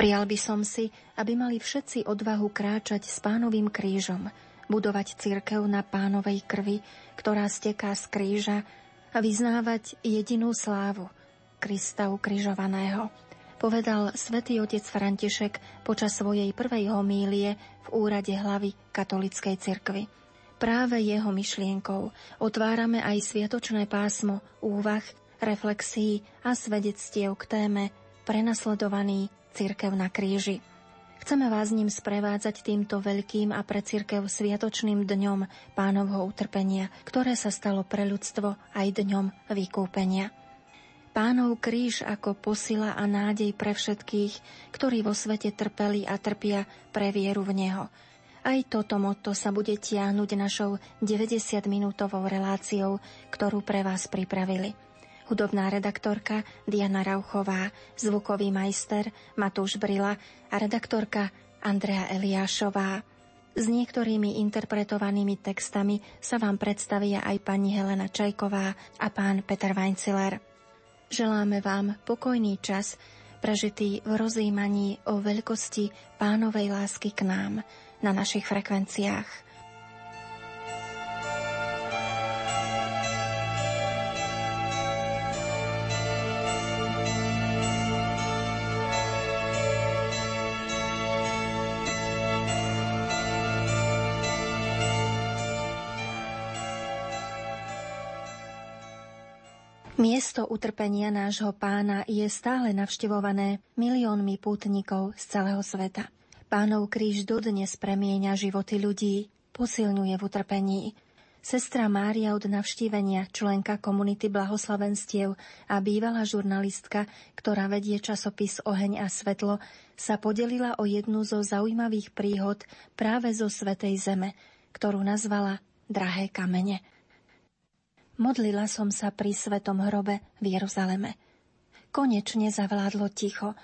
Prijal by som si, aby mali všetci odvahu kráčať s pánovým krížom, budovať cirkev na pánovej krvi, ktorá steká z kríža a vyznávať jedinú slávu, Krista ukrižovaného, povedal svätý otec František počas svojej prvej homílie v úrade hlavy katolickej cirkvy. Práve jeho myšlienkou otvárame aj sviatočné pásmo úvah, reflexí a svedectiev k téme prenasledovaný Církev na kríži. Chceme vás ním sprevádzať týmto veľkým a pre církev sviatočným dňom pánovho utrpenia, ktoré sa stalo pre ľudstvo aj dňom vykúpenia. Pánov kríž ako posila a nádej pre všetkých, ktorí vo svete trpeli a trpia pre vieru v Neho. Aj toto motto sa bude tiahnuť našou 90-minútovou reláciou, ktorú pre vás pripravili hudobná redaktorka Diana Rauchová, zvukový majster Matúš Brila a redaktorka Andrea Eliášová. S niektorými interpretovanými textami sa vám predstavia aj pani Helena Čajková a pán Peter Weinciler. Želáme vám pokojný čas, prežitý v rozjímaní o veľkosti pánovej lásky k nám na našich frekvenciách. Miesto utrpenia nášho pána je stále navštevované miliónmi pútnikov z celého sveta. Pánov kríž dodnes premieňa životy ľudí, posilňuje v utrpení. Sestra Mária od navštívenia, členka komunity blahoslavenstiev a bývalá žurnalistka, ktorá vedie časopis Oheň a svetlo, sa podelila o jednu zo zaujímavých príhod práve zo Svetej Zeme, ktorú nazvala Drahé kamene. Modlila som sa pri svetom hrobe v Jeruzaleme. Konečne zavládlo ticho,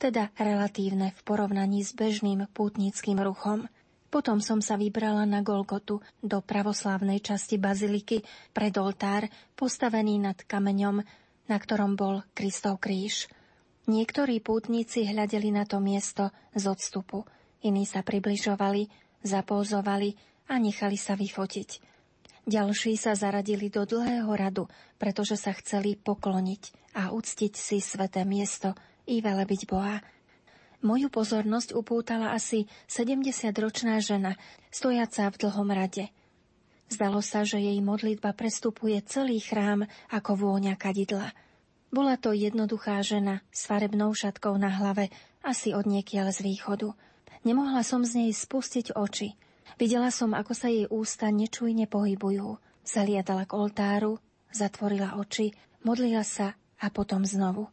teda relatívne v porovnaní s bežným pútnickým ruchom. Potom som sa vybrala na Golgotu do pravoslávnej časti baziliky pred oltár, postavený nad kameňom, na ktorom bol Kristov kríž. Niektorí pútnici hľadeli na to miesto z odstupu, iní sa približovali, zapózovali a nechali sa vyfotiť. Ďalší sa zaradili do dlhého radu, pretože sa chceli pokloniť a uctiť si sveté miesto i velebiť Boha. Moju pozornosť upútala asi 70-ročná žena, stojaca v dlhom rade. Zdalo sa, že jej modlitba prestupuje celý chrám ako vôňa kadidla. Bola to jednoduchá žena s farebnou šatkou na hlave, asi od niekiaľ z východu. Nemohla som z nej spustiť oči – Videla som, ako sa jej ústa nečujne pohybujú. Zaliadala k oltáru, zatvorila oči, modlila sa a potom znovu.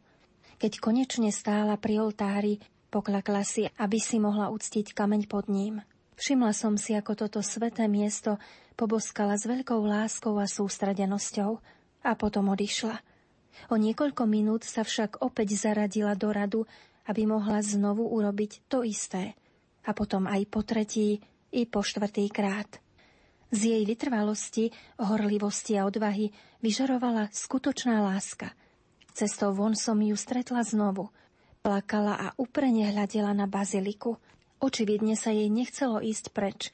Keď konečne stála pri oltári, poklakla si, aby si mohla uctiť kameň pod ním. Všimla som si, ako toto sveté miesto poboskala s veľkou láskou a sústradenosťou a potom odišla. O niekoľko minút sa však opäť zaradila do radu, aby mohla znovu urobiť to isté. A potom aj po tretí i po štvrtý krát. Z jej vytrvalosti, horlivosti a odvahy vyžarovala skutočná láska. Cestou von som ju stretla znovu. Plakala a uprene hľadela na baziliku. Očividne sa jej nechcelo ísť preč.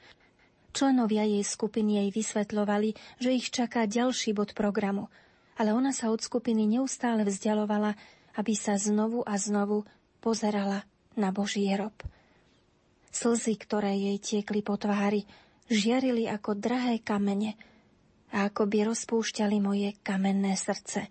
Členovia jej skupiny jej vysvetľovali, že ich čaká ďalší bod programu, ale ona sa od skupiny neustále vzdialovala, aby sa znovu a znovu pozerala na Boží hrob. Slzy, ktoré jej tiekli po tvári, žiarili ako drahé kamene a ako by rozpúšťali moje kamenné srdce.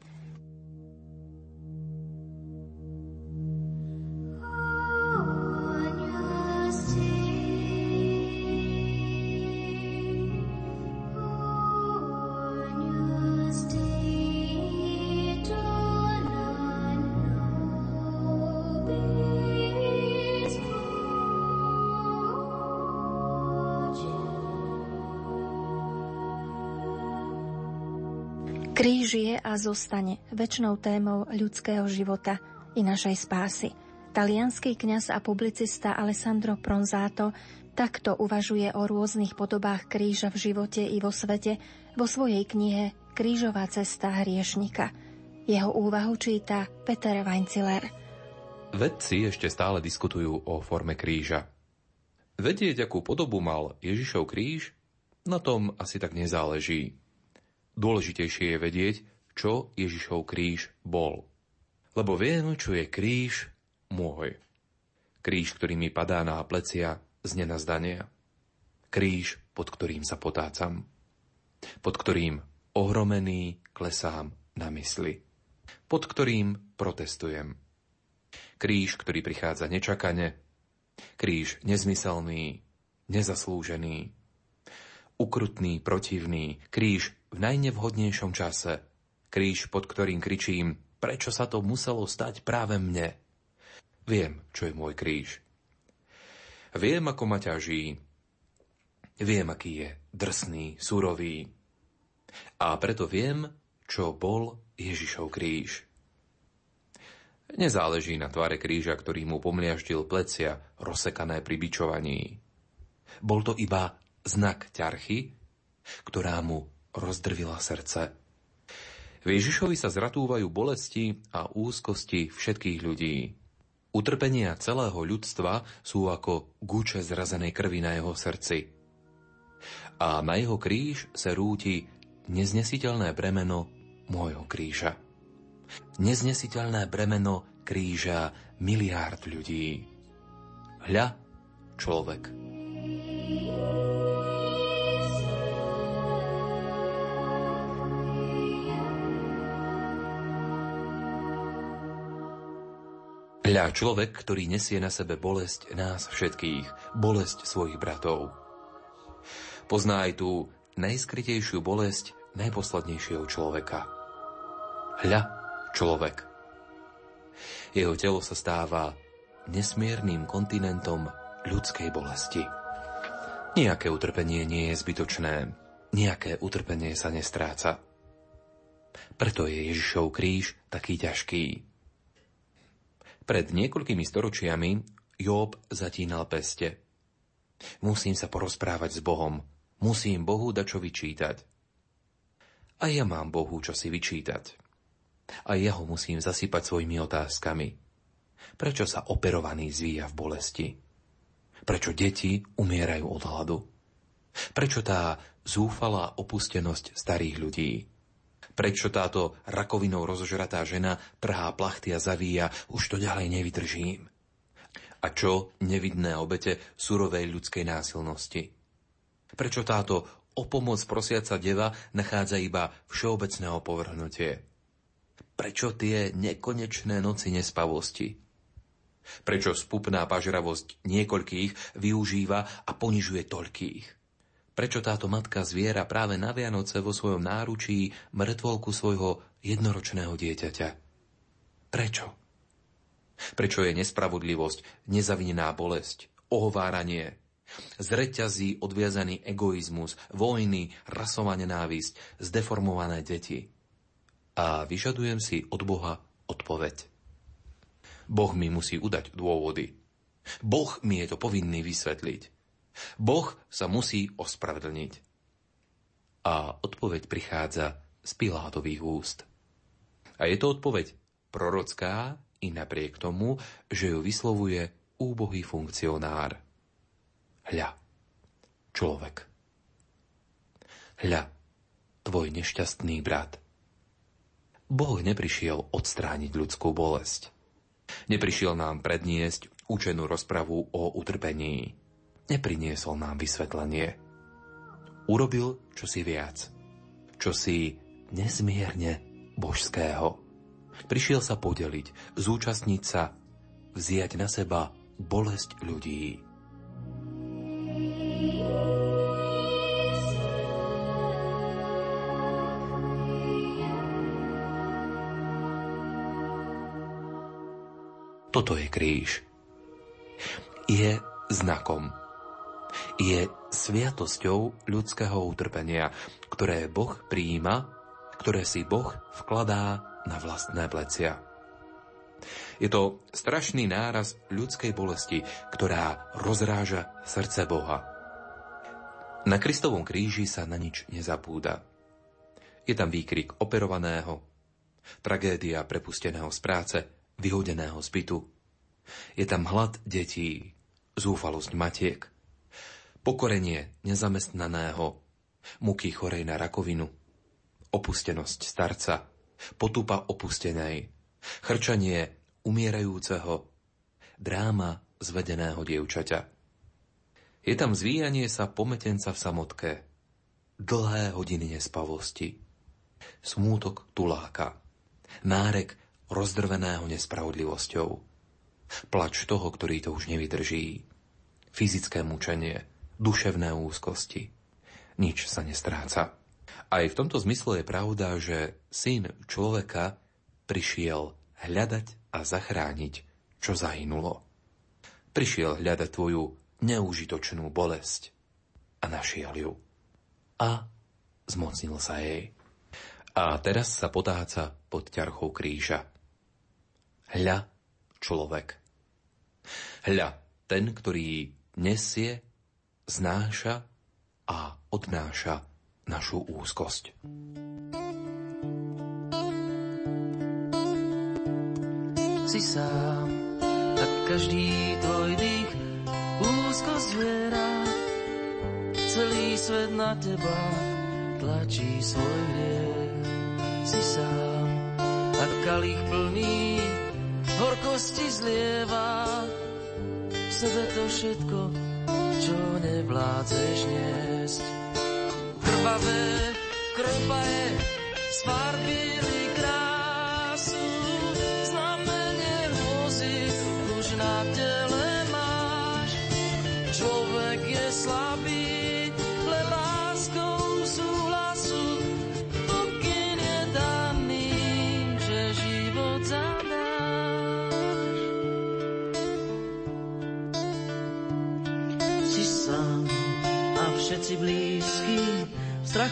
Zostane väčšnou témou ľudského života i našej spásy. Talianský kňaz a publicista Alessandro Pronzato takto uvažuje o rôznych podobách kríža v živote i vo svete vo svojej knihe Krížová cesta hriešnika. Jeho úvahu číta Peter Weinziller. Vedci ešte stále diskutujú o forme kríža. Vedieť, akú podobu mal Ježišov kríž, na tom asi tak nezáleží. Dôležitejšie je vedieť, čo Ježišov kríž bol. Lebo viem, čo je kríž môj. Kríž, ktorý mi padá na plecia z nenazdania. Kríž, pod ktorým sa potácam. Pod ktorým ohromený klesám na mysli. Pod ktorým protestujem. Kríž, ktorý prichádza nečakane. Kríž nezmyselný, nezaslúžený. Ukrutný, protivný. Kríž v najnevhodnejšom čase. Kríž, pod ktorým kričím, prečo sa to muselo stať práve mne. Viem, čo je môj kríž. Viem, ako ma ťaží. Viem, aký je drsný, surový, a preto viem, čo bol Ježišov kríž. Nezáleží na tvare kríža, ktorý mu pomliaždil plecia, rozsekané pri bičovaní. Bol to iba znak ťarchy, ktorá mu rozdrvila srdce. V Ježišovi sa zratúvajú bolesti a úzkosti všetkých ľudí. Utrpenia celého ľudstva sú ako guče zrazenej krvi na jeho srdci. A na jeho kríž sa rúti neznesiteľné bremeno môjho kríža. Neznesiteľné bremeno kríža miliárd ľudí. Hľa, človek. Hľa človek, ktorý nesie na sebe bolesť nás všetkých, bolesť svojich bratov. Pozná aj tú najskrytejšiu bolesť najposlednejšieho človeka. Hľa, človek. Jeho telo sa stáva nesmiernym kontinentom ľudskej bolesti. Nijaké utrpenie nie je zbytočné, nejaké utrpenie sa nestráca. Preto je Ježišov kríž taký ťažký. Pred niekoľkými storočiami Job zatínal peste. Musím sa porozprávať s Bohom, Musím Bohu dačo vyčítať. A ja mám Bohu čo si vyčítať. A ja ho musím zasypať svojimi otázkami. Prečo sa operovaný zvíja v bolesti? Prečo deti umierajú od hladu? Prečo tá zúfalá opustenosť starých ľudí? Prečo táto rakovinou rozožratá žena trhá plachty a zavíja, už to ďalej nevydržím? A čo nevidné obete surovej ľudskej násilnosti? Prečo táto o pomoc prosiaca deva nachádza iba všeobecného povrhnutie? Prečo tie nekonečné noci nespavosti? Prečo spupná pažravosť niekoľkých využíva a ponižuje toľkých? Prečo táto matka zviera práve na Vianoce vo svojom náručí mŕtvolku svojho jednoročného dieťaťa? Prečo? Prečo je nespravodlivosť, nezavinená bolesť, ohováranie, z reťazí odviazaný egoizmus, vojny, rasová nenávisť, zdeformované deti. A vyžadujem si od Boha odpoveď. Boh mi musí udať dôvody. Boh mi je to povinný vysvetliť. Boh sa musí ospravedlniť. A odpoveď prichádza z Pilátových úst. A je to odpoveď prorocká i napriek tomu, že ju vyslovuje úbohý funkcionár. Hľa, človek. Hľa, tvoj nešťastný brat. Boh neprišiel odstrániť ľudskú bolesť. Neprišiel nám predniesť učenú rozpravu o utrpení. Nepriniesol nám vysvetlenie. Urobil čosi viac. Čosi nezmierne božského. Prišiel sa podeliť, zúčastniť sa, vziať na seba bolesť ľudí. Toto je kríž. Je znakom. Je sviatosťou ľudského utrpenia, ktoré Boh prijíma ktoré si Boh vkladá na vlastné plecia. Je to strašný náraz ľudskej bolesti, ktorá rozráža srdce Boha. Na Kristovom kríži sa na nič nezapúda. Je tam výkrik operovaného, tragédia prepusteného z práce, vyhodeného z bytu. Je tam hlad detí, zúfalosť matiek, pokorenie nezamestnaného, muky chorej na rakovinu, opustenosť starca, potupa opustenej, chrčanie umierajúceho, dráma zvedeného dievčaťa. Je tam zvíjanie sa pometenca v samotke, dlhé hodiny nespavosti, smútok tuláka, nárek rozdrveného nespravodlivosťou, plač toho, ktorý to už nevydrží, fyzické mučenie, duševné úzkosti. Nič sa nestráca. Aj v tomto zmysle je pravda, že syn človeka prišiel hľadať a zachrániť, čo zahynulo. Prišiel hľadať tvoju neužitočnú bolesť a našiel ju. A zmocnil sa jej. A teraz sa potáca pod ťarchou kríža. Hľa človek. Hľa ten, ktorý nesie, znáša a odnáša našu úzkosť. Si sám, tak každý tvoj dých úzkosť zviera. Celý svet na teba tlačí svoj hriech. Si sám, tak kalich plný horkosti zlieva. V sebe to všetko, čo nevládzeš niesť krvavé kropaje sfarbili krásu.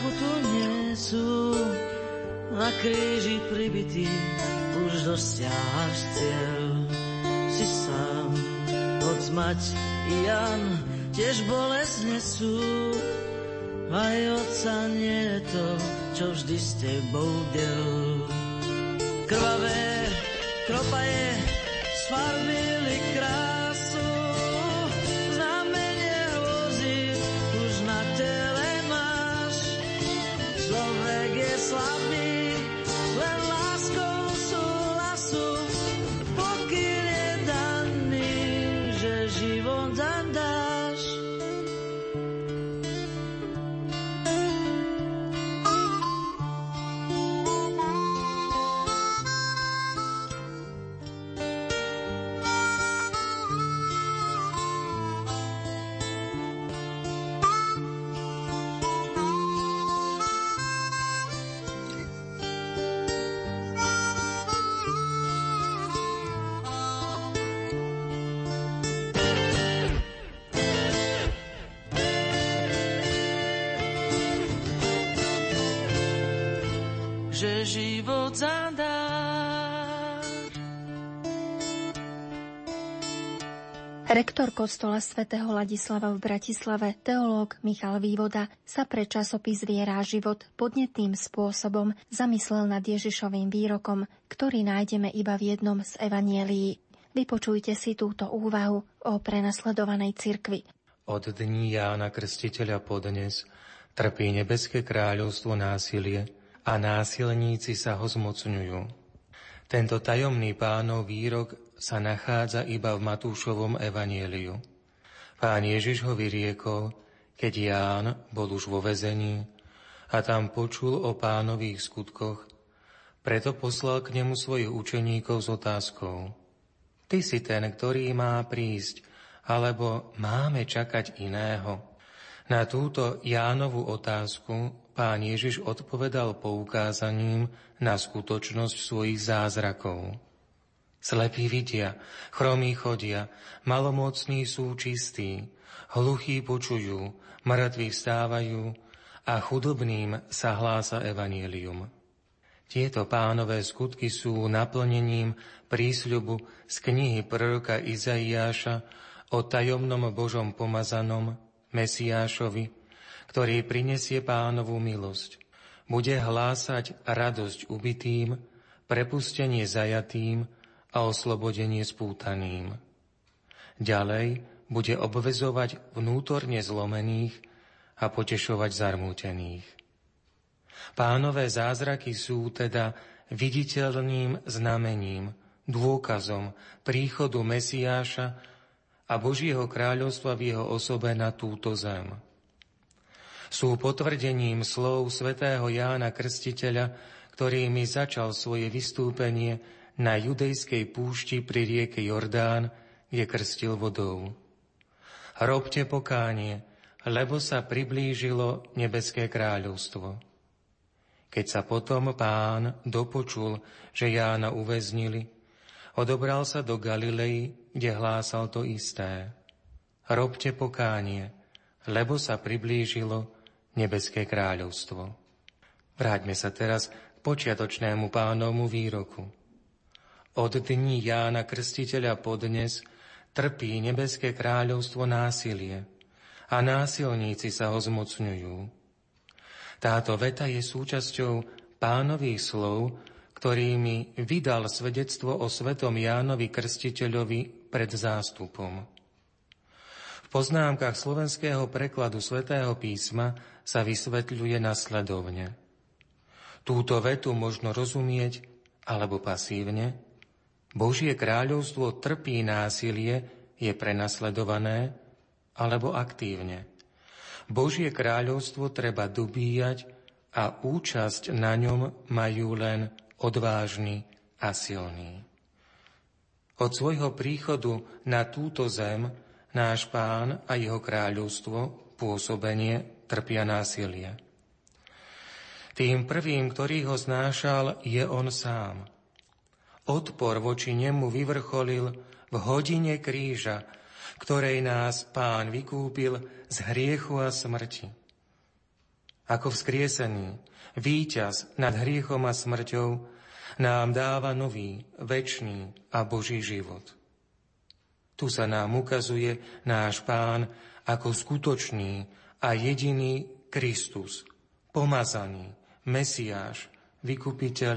Strachu tu nie sú. Na kríži pribitý už dosiahaš cieľ. Si sám, hoď mať i Jan tiež bolesť nesú. Aj otca nie je to, čo vždy s tebou del. Krvavé kropaje sfarbili krát že život zadáš. Rektor kostola svätého Ladislava v Bratislave, teológ Michal Vývoda, sa pre časopis Vierá život podnetným spôsobom zamyslel nad Ježišovým výrokom, ktorý nájdeme iba v jednom z evanielií. Vypočujte si túto úvahu o prenasledovanej cirkvi. Od dní Jána Krstiteľa podnes trpí nebeské kráľovstvo násilie – a násilníci sa ho zmocňujú. Tento tajomný pánov výrok sa nachádza iba v Matúšovom evanieliu. Pán Ježiš ho vyriekol, keď Ján bol už vo vezení a tam počul o pánových skutkoch, preto poslal k nemu svojich učeníkov s otázkou. Ty si ten, ktorý má prísť, alebo máme čakať iného? Na túto Jánovú otázku pán Ježiš odpovedal poukázaním na skutočnosť svojich zázrakov. Slepí vidia, chromí chodia, malomocní sú čistí, hluchí počujú, mŕtvi vstávajú a chudobným sa hlása evanielium. Tieto pánové skutky sú naplnením prísľubu z knihy proroka Izaiáša o tajomnom Božom pomazanom Mesiášovi, ktorý prinesie pánovú milosť. Bude hlásať radosť ubitým, prepustenie zajatým a oslobodenie spútaným. Ďalej bude obvezovať vnútorne zlomených a potešovať zarmútených. Pánové zázraky sú teda viditeľným znamením, dôkazom príchodu Mesiáša a Božieho kráľovstva v jeho osobe na túto zem. Sú potvrdením slov svätého Jána Krstiteľa, ktorými začal svoje vystúpenie na judejskej púšti pri rieke Jordán, kde krstil vodou. Robte pokánie, lebo sa priblížilo nebeské kráľovstvo. Keď sa potom pán dopočul, že Jána uväznili, odobral sa do Galilei, kde hlásal to isté. Robte pokánie, lebo sa priblížilo nebeské kráľovstvo. Vráťme sa teraz k počiatočnému pánovmu výroku. Od dní Jána Krstiteľa podnes trpí nebeské kráľovstvo násilie a násilníci sa ho zmocňujú. Táto veta je súčasťou pánových slov, ktorými vydal svedectvo o svetom Jánovi Krstiteľovi pred zástupom. Poznámkach slovenského prekladu svätého písma sa vysvetľuje nasledovne. Túto vetu možno rozumieť alebo pasívne. Božie kráľovstvo trpí násilie, je prenasledované, alebo aktívne. Božie kráľovstvo treba dobíjať a účasť na ňom majú len odvážni a silní. Od svojho príchodu na túto zem náš pán a jeho kráľovstvo, pôsobenie, trpia násilie. Tým prvým, ktorý ho znášal, je on sám. Odpor voči nemu vyvrcholil v hodine kríža, ktorej nás Pán vykúpil z hriechu a smrti. Ako vzkriesený, víťaz nad hriechom a smrťou, nám dáva nový, večný a Boží život. Tu sa nám ukazuje náš Pán ako skutočný a jediný Kristus, pomazaný, Mesiáš, vykupiteľ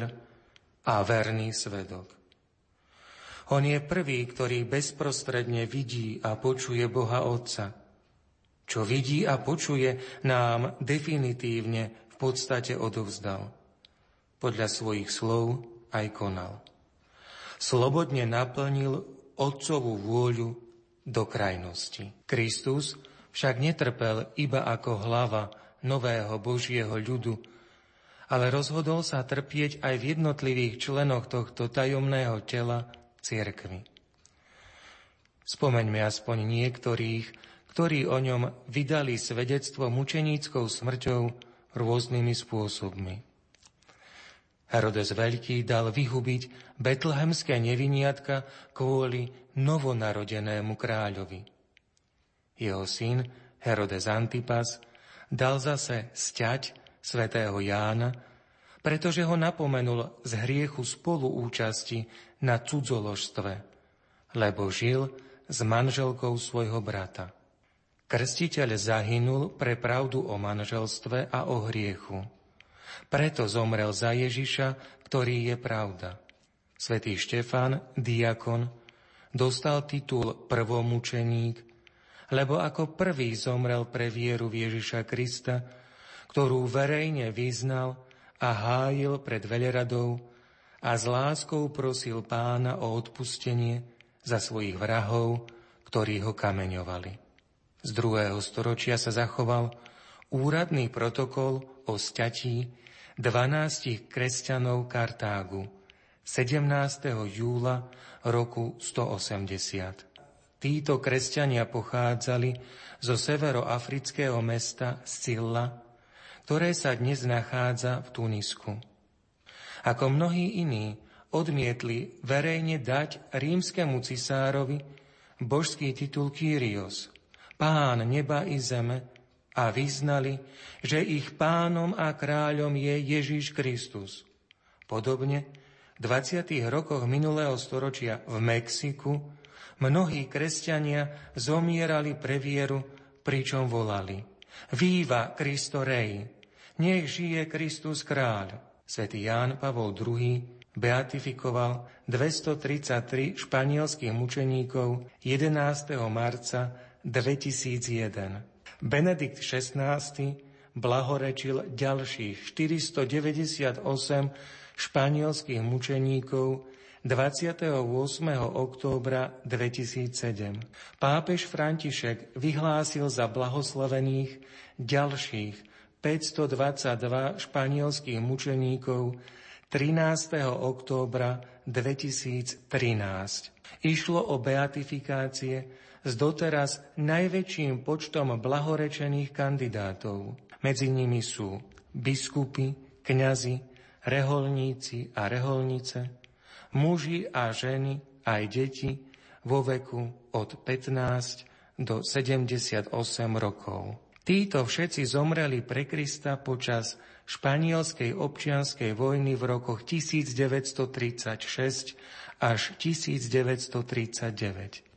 a verný svedok. On je prvý, ktorý bezprostredne vidí a počuje Boha Otca. Čo vidí a počuje, nám definitívne v podstate odovzdal. Podľa svojich slov aj konal. Slobodne naplnil Otcovú vôľu do krajnosti. Kristus však netrpel iba ako hlava nového Božieho ľudu, ale rozhodol sa trpieť aj v jednotlivých členoch tohto tajomného tela cirkvi. Spomeňme aspoň niektorých, ktorí o ňom vydali svedectvo mučeníckou smrťou rôznymi spôsobmi. Herodes Veľký dal vyhubiť betlehemské neviniatka kvôli novonarodenému kráľovi. Jeho syn Herodes Antipas dal zase sťať svätého Jána, pretože ho napomenul z hriechu spoluúčasti na cudzoložstve, lebo žil s manželkou svojho brata. Krstiteľ zahynul pre pravdu o manželstve a o hriechu. Preto zomrel za Ježiša, ktorý je pravda. Svetý Štefan, diakon, dostal titul prvomučeník, lebo ako prvý zomrel pre vieru v Ježiša Krista, ktorú verejne vyznal a hájil pred veľradou a s láskou prosil pána o odpustenie za svojich vrahov, ktorí ho kameňovali. Z druhého storočia sa zachoval úradný protokol o sťatí 12 kresťanov Kartágu 17. júla roku 180. Títo kresťania pochádzali zo severoafrického mesta Scilla, ktoré sa dnes nachádza v Tunisku. Ako mnohí iní odmietli verejne dať rímskemu cisárovi božský titul Kyrios, pán neba i zeme, a vyznali, že ich pánom a kráľom je Ježíš Kristus, Podobne v 20. rokoch minulého storočia v Mexiku mnohí kresťania zomierali pre vieru, pričom volali Viva Cristo Rei! Nech žije Kristus kráľ! Svetý Ján Pavol II beatifikoval 233 španielských mučeníkov 11. marca 2001. Benedikt XVI blahorečil ďalších 498 španielských mučeníkov 28. októbra 2007. Pápež František vyhlásil za blahoslavených ďalších 522 španielských mučeníkov 13. októbra 2013. Išlo o beatifikácie s doteraz najväčším počtom blahorečených kandidátov. Medzi nimi sú biskupy, kňazi, reholníci a reholnice, muži a ženy, aj deti vo veku od 15 do 78 rokov. Títo všetci zomreli pre Krista počas španielskej občianskej vojny v rokoch 1936 až 1939.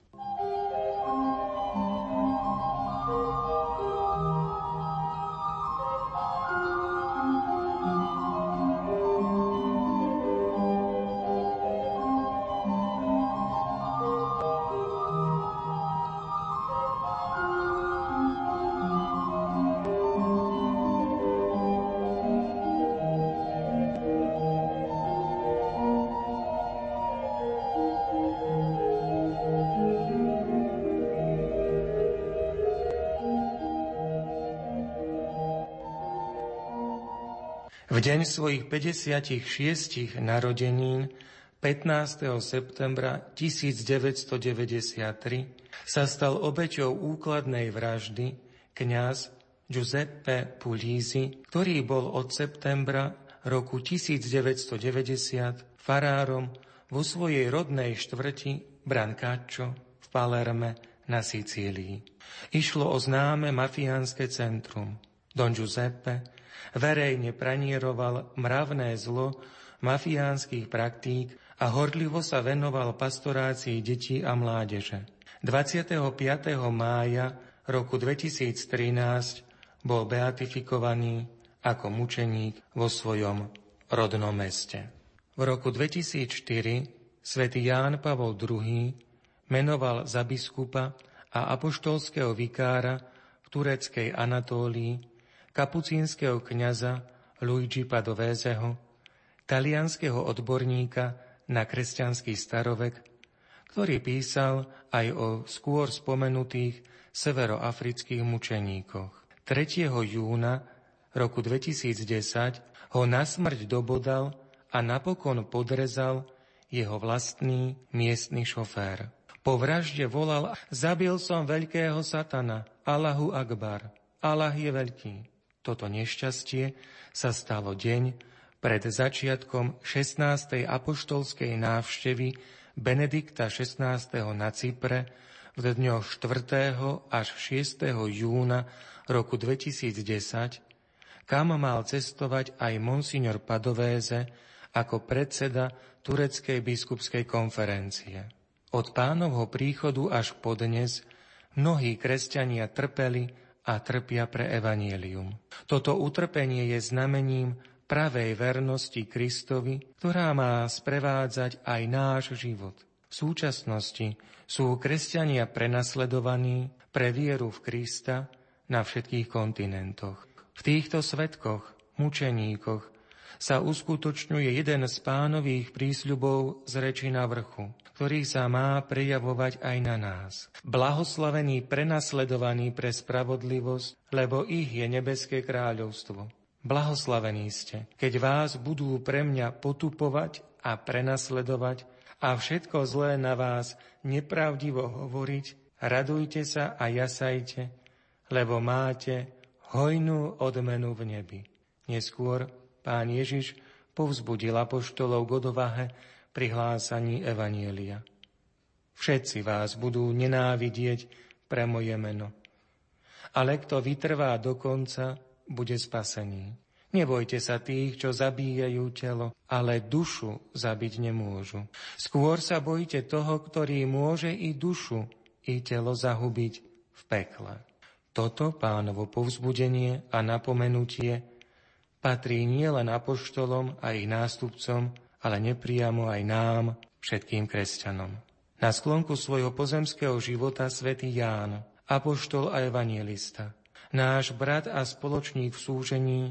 V deň svojich 56 narodenín 15. septembra 1993 sa stal obeťou úkladnej vraždy kňaz Giuseppe Pulisi, ktorý bol od septembra roku 1990 farárom vo svojej rodnej štvrti Brancaccio v Palerme na Sicílii. Išlo o známe mafiánske centrum. Don Giuseppe verejne pranieroval mravné zlo mafiánskych praktík a horlivo sa venoval pastorácii detí a mládeže. 25. mája roku 2013 bol beatifikovaný ako mučeník vo svojom rodnom meste. V roku 2004 svätý Ján Pavol II menoval za biskupa a apoštolského vikára v tureckej Anatólii kapucínskeho kňaza Luigi Padovézeho, talianského odborníka na kresťanský starovek, ktorý písal aj o skôr spomenutých severoafrických mučeníkoch. 3. júna roku 2010 ho na smrť dobodal a napokon podrezal jeho vlastný miestny šofér. Po vražde volal, zabil som veľkého satana, Allahu Akbar, Allah je veľký. Toto nešťastie sa stalo deň pred začiatkom 16. apoštolskej návštevy Benedikta XVI. na Cypre v dňoch 4. až 6. júna roku 2010, kam mal cestovať aj monsignor Padovéze ako predseda Tureckej biskupskej konferencie. Od pánovho príchodu až po dnes mnohí kresťania trpeli a trpia pre evanílium. Toto utrpenie je znamením pravej vernosti Kristovi, ktorá má sprevádzať aj náš život. V súčasnosti sú kresťania prenasledovaní pre vieru v Krista na všetkých kontinentoch. V týchto svetkoch, mučeníkoch, sa uskutočňuje jeden z pánových prísľubov z reči na vrchu ktorý sa má prejavovať aj na nás. Blahoslavení prenasledovaní pre spravodlivosť, lebo ich je nebeské kráľovstvo. Blahoslavení ste, keď vás budú pre mňa potupovať a prenasledovať a všetko zlé na vás nepravdivo hovoriť, radujte sa a jasajte, lebo máte hojnú odmenu v nebi. Neskôr pán Ježiš povzbudil apoštolov k pri hlásaní Evanielia. Všetci vás budú nenávidieť pre moje meno. Ale kto vytrvá do konca, bude spasený. Nebojte sa tých, čo zabíjajú telo, ale dušu zabiť nemôžu. Skôr sa bojte toho, ktorý môže i dušu, i telo zahubiť v pekle. Toto pánovo povzbudenie a napomenutie patrí nielen apoštolom a ich nástupcom, ale nepriamo aj nám, všetkým kresťanom. Na sklonku svojho pozemského života svätý Ján, apoštol a evangelista, náš brat a spoločník v súžení,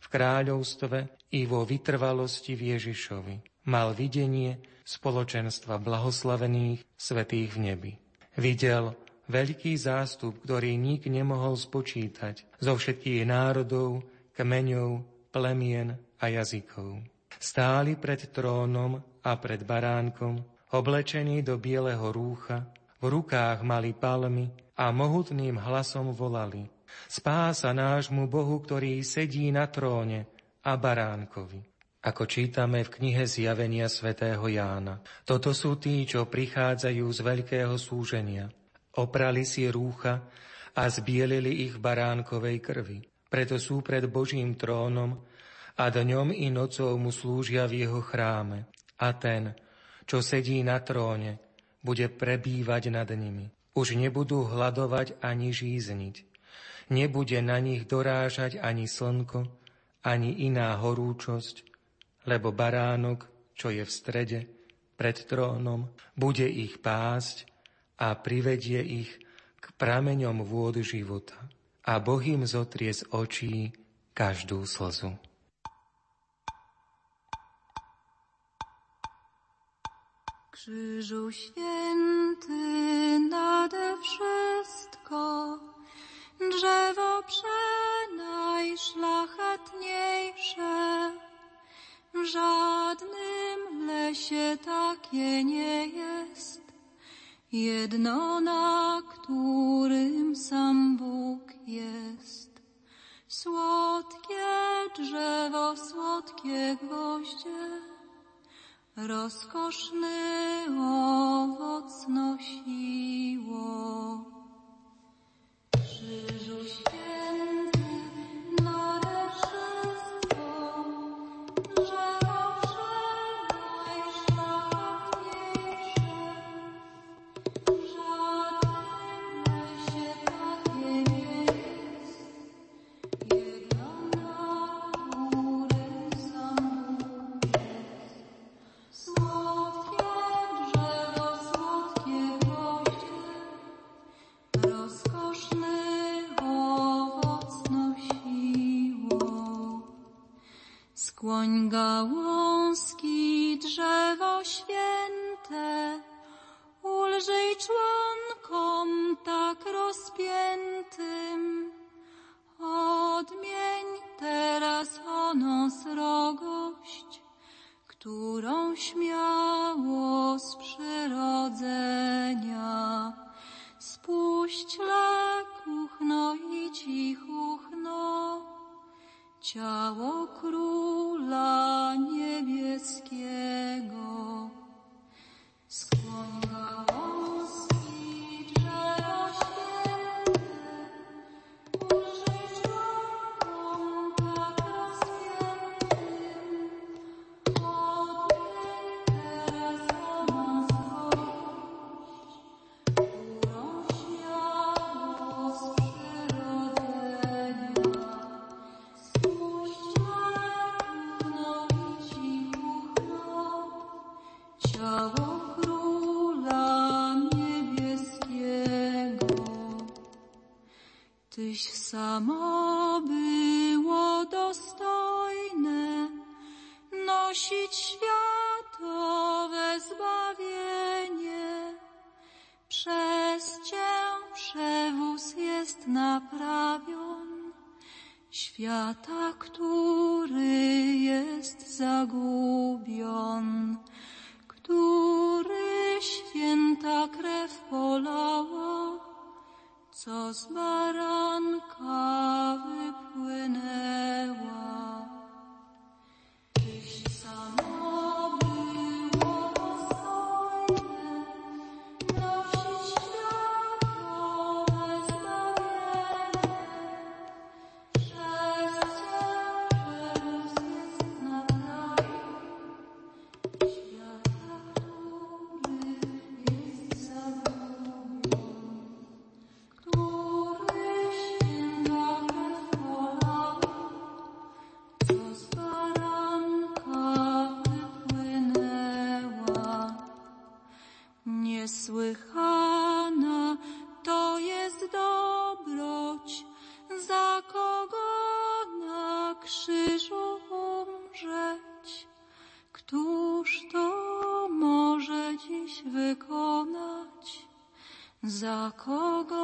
v kráľovstve i vo vytrvalosti v Ježišovi. Mal videnie spoločenstva blahoslavených svetých v nebi. Videl veľký zástup, ktorý nik nemohol spočítať zo všetkých národov, kmeňov, plemien a jazykov. Stáli pred trónom a pred baránkom, oblečení do bieleho rúcha, v rukách mali palmy a mohutným hlasom volali – Spása nášmu Bohu, ktorý sedí na tróne a baránkovi. Ako čítame v knihe Zjavenia svätého Jána. Toto sú tí, čo prichádzajú z veľkého súženia. Oprali si rúcha a zbielili ich baránkovej krvi. Preto sú pred Božím trónom a dňom i nocou mu slúžia v jeho chráme. A ten, čo sedí na tróne, bude prebývať nad nimi. Už nebudú hľadovať ani žízniť Nebude na nich dorážať ani slnko, ani iná horúčosť, lebo baránok, čo je v strede, pred trónom, bude ich pásť a privedie ich k prameňom vôd života. A Boh im zotrie z očí každú slzu. Krzyżu święty nade wszystko drzewo przenajszlachetniejsze. W żadnym lesie takie nie jest, jedno na którym sam Bóg jest. Słodkie drzewo, słodkie gwoździe, rozkoszny owoc nosiło. Krzyżu święty, za kogo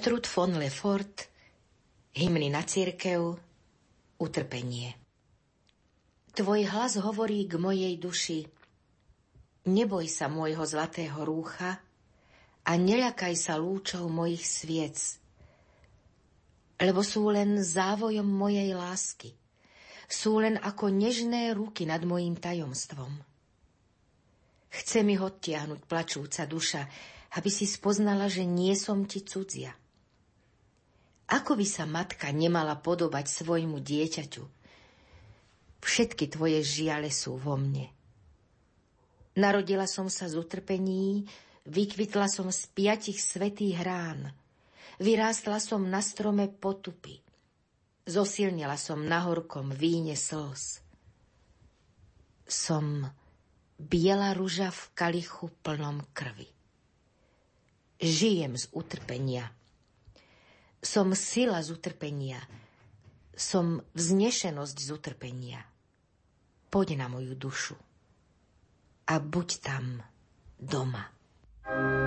Gertrud von Lefort, hymny na církev, utrpenie. Tvoj hlas hovorí k mojej duši, neboj sa môjho zlatého rúcha a neľakaj sa lúčov mojich sviec, lebo sú len závojom mojej lásky, sú len ako nežné ruky nad mojím tajomstvom. Chce mi odtiahnuť plačúca duša, aby si spoznala, že nie som ti cudzia. Ako by sa matka nemala podobať svojmu dieťaťu? Všetky tvoje žiale sú vo mne. Narodila som sa z utrpení, vykvitla som z piatich svetých rán. Vyrástla som na strome potupy. Zosilnila som na horkom víne slz. Som biela ruža v kalichu plnom krvi. Žijem z utrpenia. Som sila z utrpenia. Som vznešenosť z utrpenia. Poď na moju dušu a buď tam doma. A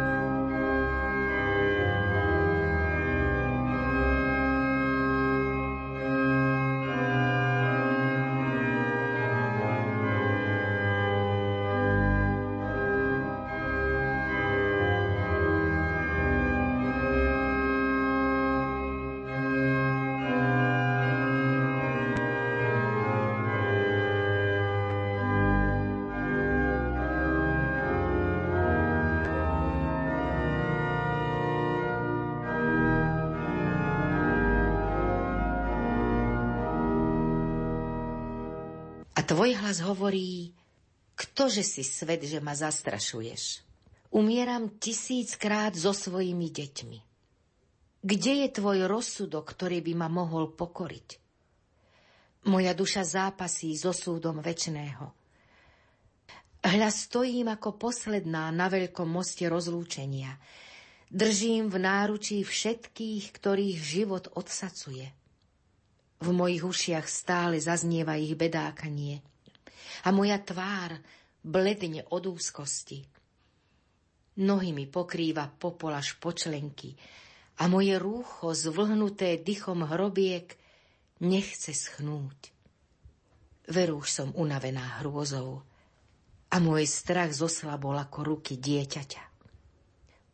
tvoj hlas hovorí, ktože si svet, že ma zastrašuješ? Umieram tisíckrát so svojimi deťmi. Kde je tvoj rozsudok, ktorý by ma mohol pokoriť? Moja duša zápasí so súdom väčného. Hľa stojím ako posledná na veľkom moste rozlúčenia. Držím v náručí všetkých, ktorých život odsacuje. V mojich ušiach stále zaznieva ich bedákanie. A moja tvár bledne od úzkosti. Nohy mi pokrýva popola špočlenky a moje rúcho zvlhnuté dychom hrobiek nechce schnúť. Veru už som unavená hrôzou a môj strach zoslabol ako ruky dieťaťa.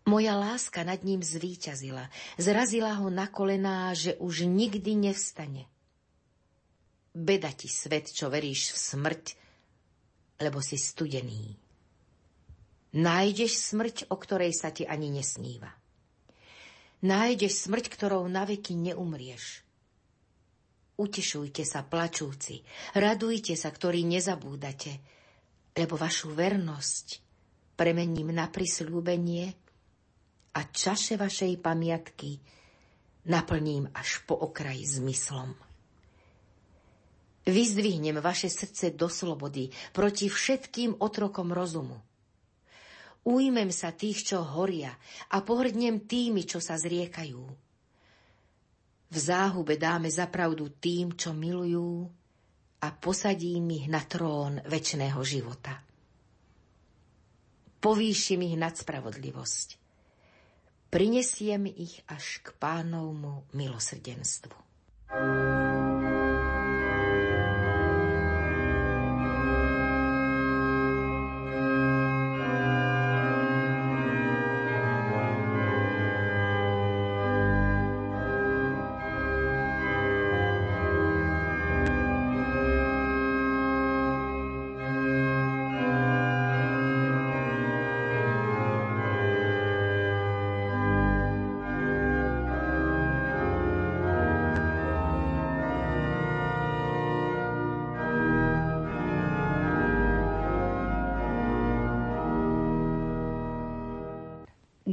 Moja láska nad ním zvíťazila, zrazila ho na kolená, že už nikdy nevstane. Beda ti svet, čo veríš v smrť, lebo si studený. Nájdeš smrť, o ktorej sa ti ani nesníva. Nájdeš smrť, ktorou naveky neumrieš. Utešujte sa, plačúci, radujte sa, ktorí nezabúdate, lebo vašu vernosť premením na prisľúbenie a čaše vašej pamiatky naplním až po okraj zmyslom. Vyzdvihnem vaše srdce do slobody proti všetkým otrokom rozumu. Ujmem sa tých, čo horia a pohrdnem tými, čo sa zriekajú. V záhube dáme zapravdu tým, čo milujú a posadím ich na trón väčšného života. Povýšim ich nad spravodlivosť. Prinesiem ich až k pánovmu milosrdenstvu.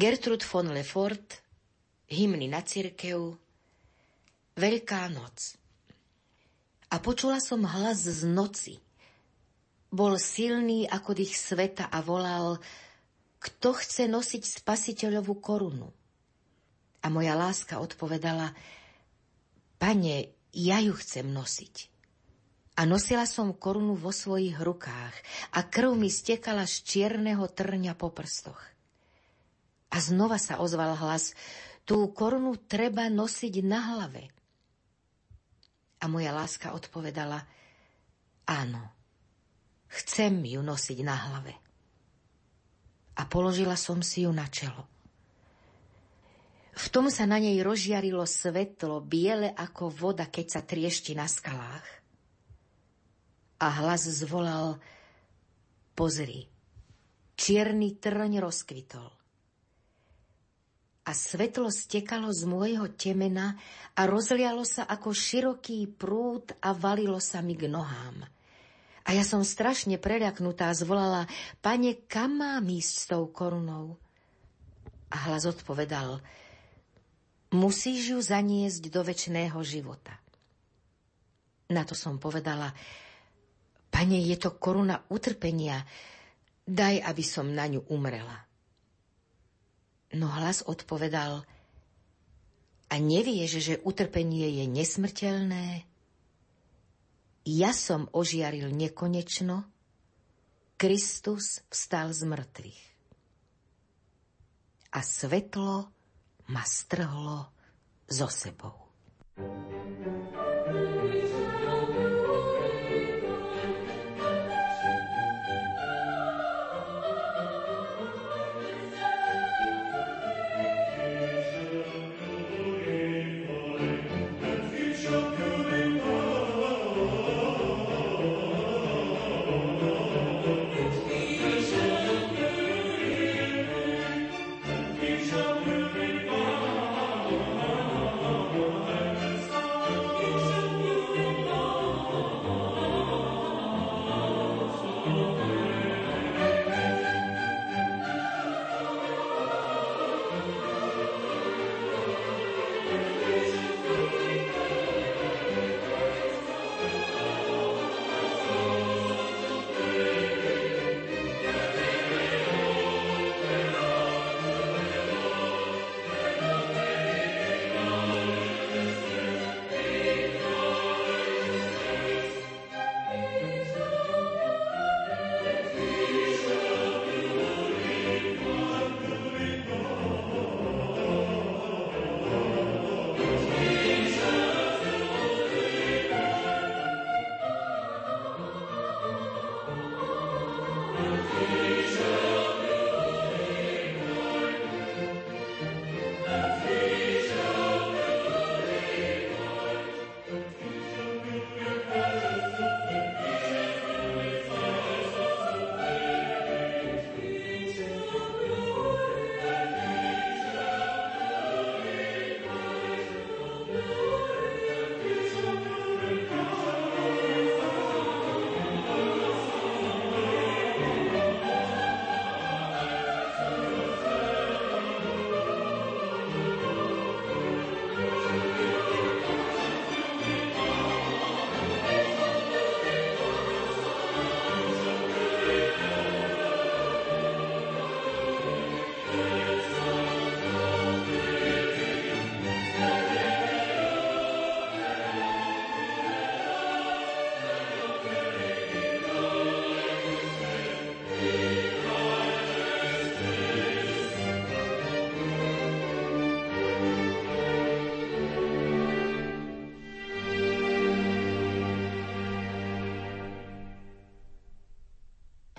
Gertrud von Lefort, hymny na cirkev, Veľká noc. A počula som hlas z noci. Bol silný ako dých sveta a volal, kto chce nosiť spasiteľovú korunu. A moja láska odpovedala, pane, ja ju chcem nosiť. A nosila som korunu vo svojich rukách a krv mi stekala z čierneho trňa po prstoch. A znova sa ozval hlas, tú korunu treba nosiť na hlave. A moja láska odpovedala, áno, chcem ju nosiť na hlave. A položila som si ju na čelo. V tom sa na nej rozžiarilo svetlo, biele ako voda, keď sa triešti na skalách. A hlas zvolal, pozri, čierny trň rozkvitol a svetlo stekalo z môjho temena a rozlialo sa ako široký prúd a valilo sa mi k nohám. A ja som strašne preľaknutá zvolala, pane, kam mám ísť s tou korunou? A hlas odpovedal, musíš ju zaniesť do väčšného života. Na to som povedala, pane, je to koruna utrpenia, daj, aby som na ňu umrela. No hlas odpovedal, a nevieš, že utrpenie je nesmrteľné? Ja som ožiaril nekonečno, Kristus vstal z mŕtvych. A svetlo ma strhlo zo sebou. thank you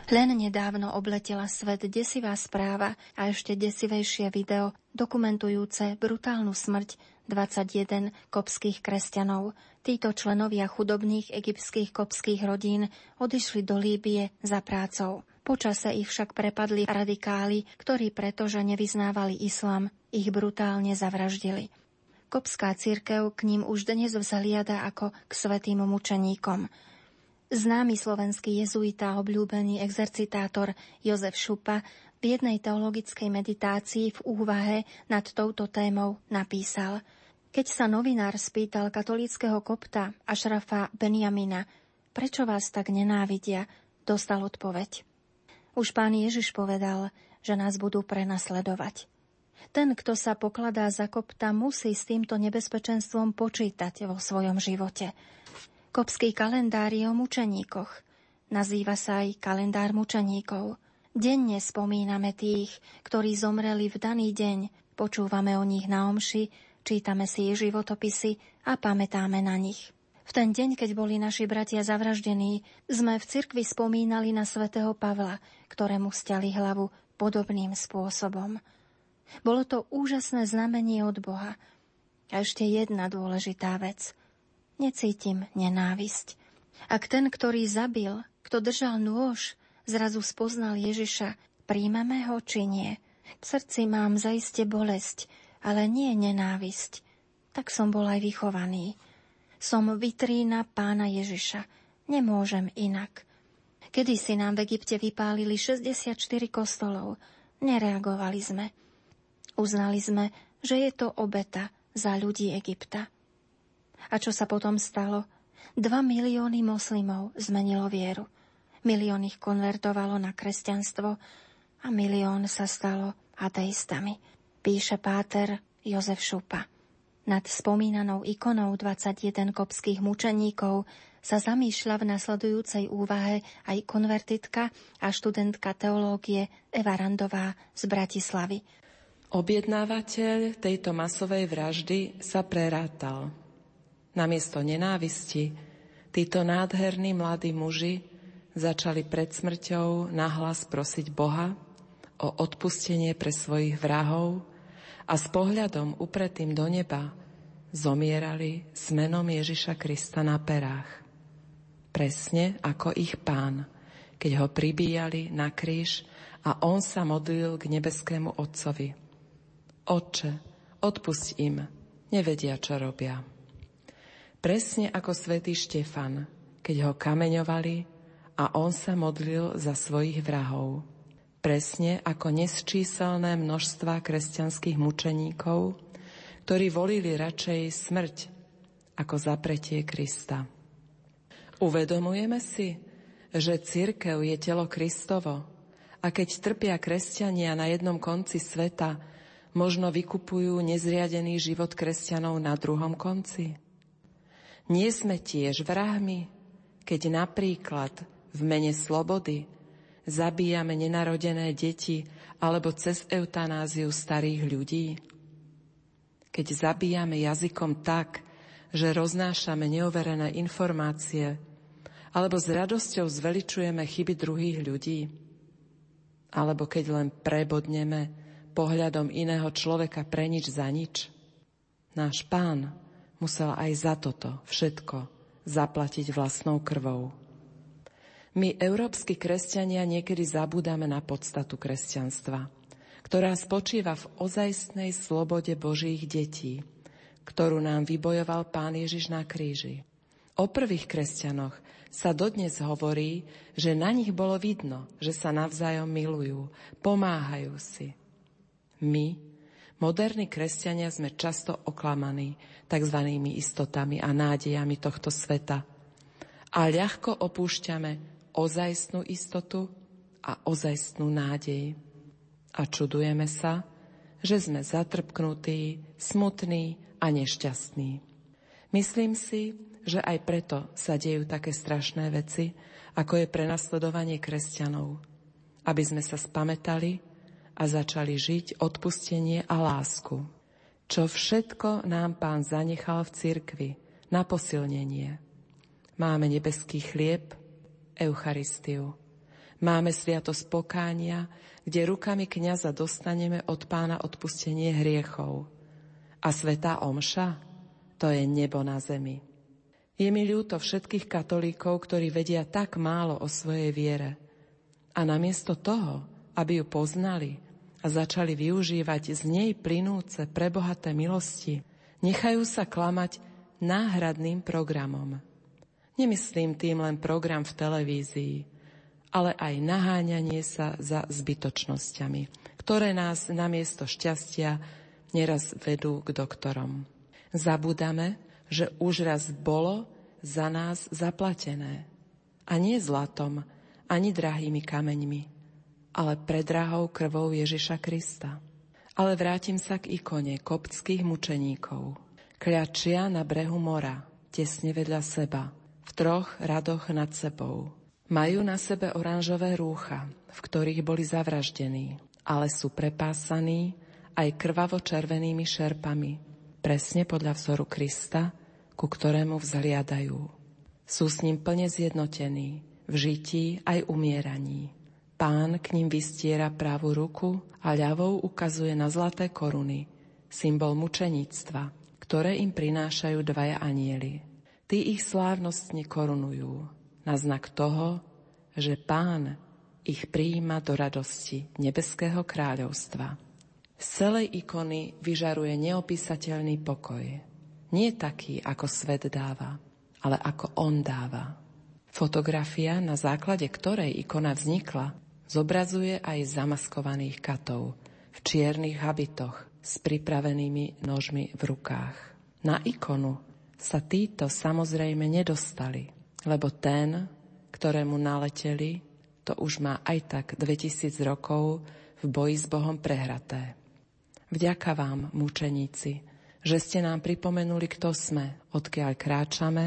Len nedávno obletela svet desivá správa a ešte desivejšie video dokumentujúce brutálnu smrť 21 kopských kresťanov. Títo členovia chudobných egyptských kopských rodín odišli do Líbie za prácou. Počase ich však prepadli radikáli, ktorí pretože nevyznávali islam, ich brutálne zavraždili. Kopská církev k ním už dnes vzhliada ako k svetým mučeníkom. Známy slovenský jezuita, obľúbený exercitátor Jozef Šupa V jednej teologickej meditácii v úvahe nad touto témou napísal Keď sa novinár spýtal katolíckého kopta Ašrafa Benjamina, prečo vás tak nenávidia, dostal odpoveď. Už pán Ježiš povedal, že nás budú prenasledovať. Ten, kto sa pokladá za kopta, musí s týmto nebezpečenstvom počítať vo svojom živote. Kopský kalendár je o mučeníkoch. Nazýva sa aj kalendár mučeníkov. Denne spomíname tých, ktorí zomreli v daný deň, počúvame o nich na omši, čítame si ich životopisy a pamätáme na nich. V ten deň, keď boli naši bratia zavraždení, sme v cirkvi spomínali na svätého Pavla, ktorému stiali hlavu podobným spôsobom. Bolo to úžasné znamenie od Boha. A ešte jedna dôležitá vec. Necítim nenávisť. Ak ten, ktorý zabil, kto držal nôž, zrazu spoznal Ježiša, príjmeme ho či nie? V srdci mám zaiste bolesť, ale nie nenávisť. Tak som bol aj vychovaný. Som vitrína pána Ježiša. Nemôžem inak. Kedy si nám v Egypte vypálili 64 kostolov. Nereagovali sme. Uznali sme, že je to obeta za ľudí Egypta. A čo sa potom stalo? Dva milióny moslimov zmenilo vieru. Milión ich konvertovalo na kresťanstvo a milión sa stalo ateistami, píše páter Jozef Šupa. Nad spomínanou ikonou 21 kopských mučeníkov sa zamýšľa v nasledujúcej úvahe aj konvertitka a študentka teológie Eva Randová z Bratislavy. Objednávateľ tejto masovej vraždy sa prerátal. Namiesto nenávisti títo nádherní mladí muži začali pred smrťou nahlas prosiť Boha o odpustenie pre svojich vrahov a s pohľadom upretým do neba zomierali s menom Ježiša Krista na perách. Presne ako ich pán, keď ho pribíjali na kríž a on sa modlil k nebeskému Otcovi. Otče, odpusť im, nevedia, čo robia. Presne ako svätý Štefan, keď ho kameňovali a on sa modlil za svojich vrahov presne ako nesčíselné množstva kresťanských mučeníkov, ktorí volili radšej smrť ako zapretie Krista. Uvedomujeme si, že církev je telo Kristovo a keď trpia kresťania na jednom konci sveta, možno vykupujú nezriadený život kresťanov na druhom konci. Nie sme tiež vrahmi, keď napríklad v mene slobody zabíjame nenarodené deti alebo cez eutanáziu starých ľudí? Keď zabíjame jazykom tak, že roznášame neoverené informácie, alebo s radosťou zveličujeme chyby druhých ľudí, alebo keď len prebodneme pohľadom iného človeka pre nič za nič. Náš pán musel aj za toto všetko zaplatiť vlastnou krvou. My, európsky kresťania, niekedy zabúdame na podstatu kresťanstva, ktorá spočíva v ozajstnej slobode Božích detí, ktorú nám vybojoval Pán Ježiš na kríži. O prvých kresťanoch sa dodnes hovorí, že na nich bolo vidno, že sa navzájom milujú, pomáhajú si. My, moderní kresťania, sme často oklamaní tzv. istotami a nádejami tohto sveta a ľahko opúšťame ozajstnú istotu a ozajstnú nádej. A čudujeme sa, že sme zatrpknutí, smutní a nešťastní. Myslím si, že aj preto sa dejú také strašné veci, ako je prenasledovanie kresťanov, aby sme sa spametali a začali žiť odpustenie a lásku. Čo všetko nám pán zanechal v cirkvi na posilnenie. Máme nebeský chlieb, Eucharistiu. Máme sviatosť pokánia, kde rukami kniaza dostaneme od pána odpustenie hriechov. A svetá omša, to je nebo na zemi. Je mi ľúto všetkých katolíkov, ktorí vedia tak málo o svojej viere. A namiesto toho, aby ju poznali a začali využívať z nej plynúce prebohaté milosti, nechajú sa klamať náhradným programom. Nemyslím tým len program v televízii, ale aj naháňanie sa za zbytočnosťami, ktoré nás namiesto šťastia neraz vedú k doktorom. Zabúdame, že už raz bolo za nás zaplatené. A nie zlatom, ani drahými kameňmi, ale predrahou krvou Ježiša Krista. Ale vrátim sa k ikone koptských mučeníkov. Kľačia na brehu mora, tesne vedľa seba, v troch radoch nad sebou. Majú na sebe oranžové rúcha, v ktorých boli zavraždení, ale sú prepásaní aj krvavo-červenými šerpami, presne podľa vzoru Krista, ku ktorému vzhliadajú. Sú s ním plne zjednotení, v žití aj umieraní. Pán k ním vystiera pravú ruku a ľavou ukazuje na zlaté koruny, symbol mučeníctva, ktoré im prinášajú dvaja anieli. Tí ich slávnostne korunujú, na znak toho, že Pán ich prijíma do radosti nebeského kráľovstva. Z celej ikony vyžaruje neopísateľný pokoj. Nie taký, ako svet dáva, ale ako on dáva. Fotografia, na základe ktorej ikona vznikla, zobrazuje aj zamaskovaných katov v čiernych habitoch s pripravenými nožmi v rukách. Na ikonu sa títo samozrejme nedostali, lebo ten, ktorému naleteli, to už má aj tak 2000 rokov v boji s Bohom prehraté. Vďaka vám, mučeníci, že ste nám pripomenuli, kto sme, odkiaľ kráčame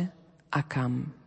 a kam.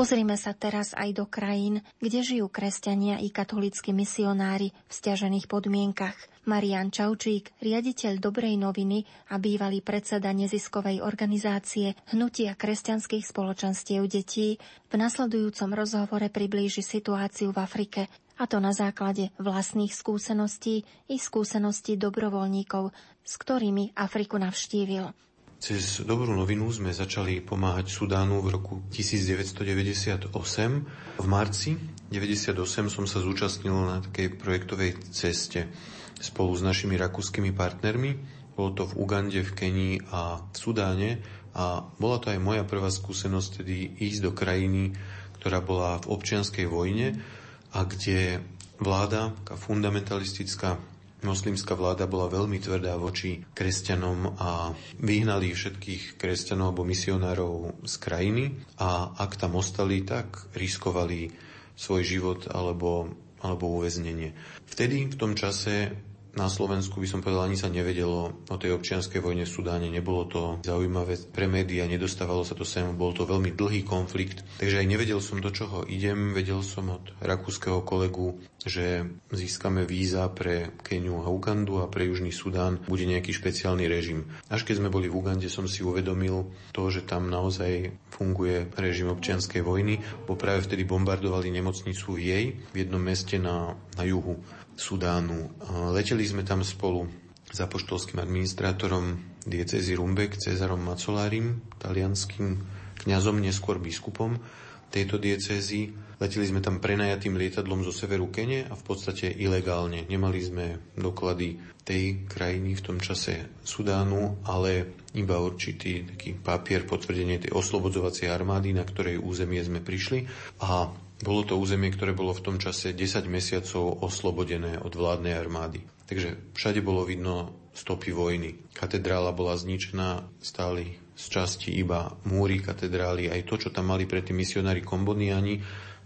Pozrime sa teraz aj do krajín, kde žijú kresťania i katolícky misionári v stiažených podmienkach. Marian Čaučík, riaditeľ Dobrej noviny a bývalý predseda neziskovej organizácie Hnutia kresťanských spoločenstiev detí, v nasledujúcom rozhovore priblíži situáciu v Afrike, a to na základe vlastných skúseností i skúseností dobrovoľníkov, s ktorými Afriku navštívil. Cez Dobrú novinu sme začali pomáhať Sudánu v roku 1998. V marci 1998 som sa zúčastnil na takej projektovej ceste spolu s našimi rakúskymi partnermi. Bolo to v Ugande, v Kenii a v Sudáne a bola to aj moja prvá skúsenosť tedy ísť do krajiny, ktorá bola v občianskej vojne a kde vláda, fundamentalistická moslimská vláda bola veľmi tvrdá voči kresťanom a vyhnali všetkých kresťanov alebo misionárov z krajiny a ak tam ostali, tak riskovali svoj život alebo, alebo uväznenie. Vtedy v tom čase na Slovensku by som povedal, ani sa nevedelo o tej občianskej vojne v Sudáne. Nebolo to zaujímavé pre médiá, nedostávalo sa to sem, bol to veľmi dlhý konflikt. Takže aj nevedel som, do čoho idem. Vedel som od rakúskeho kolegu, že získame víza pre Keniu a Ugandu a pre Južný Sudán bude nejaký špeciálny režim. Až keď sme boli v Ugande, som si uvedomil to, že tam naozaj funguje režim občianskej vojny, bo práve vtedy bombardovali nemocnicu v jej v jednom meste na, na juhu. Sudánu. Leteli sme tam spolu s apoštolským administrátorom diecezy Rumbek, Cezarom Macolárim, talianským kňazom, neskôr biskupom tejto diecézy. Leteli sme tam prenajatým lietadlom zo severu Kene a v podstate ilegálne. Nemali sme doklady tej krajiny v tom čase Sudánu, ale iba určitý taký papier, potvrdenie tej oslobodzovacej armády, na ktorej územie sme prišli. A bolo to územie, ktoré bolo v tom čase 10 mesiacov oslobodené od vládnej armády. Takže všade bolo vidno stopy vojny. Katedrála bola zničená, stáli z časti iba múry katedrály, aj to, čo tam mali predtým misionári komboniani,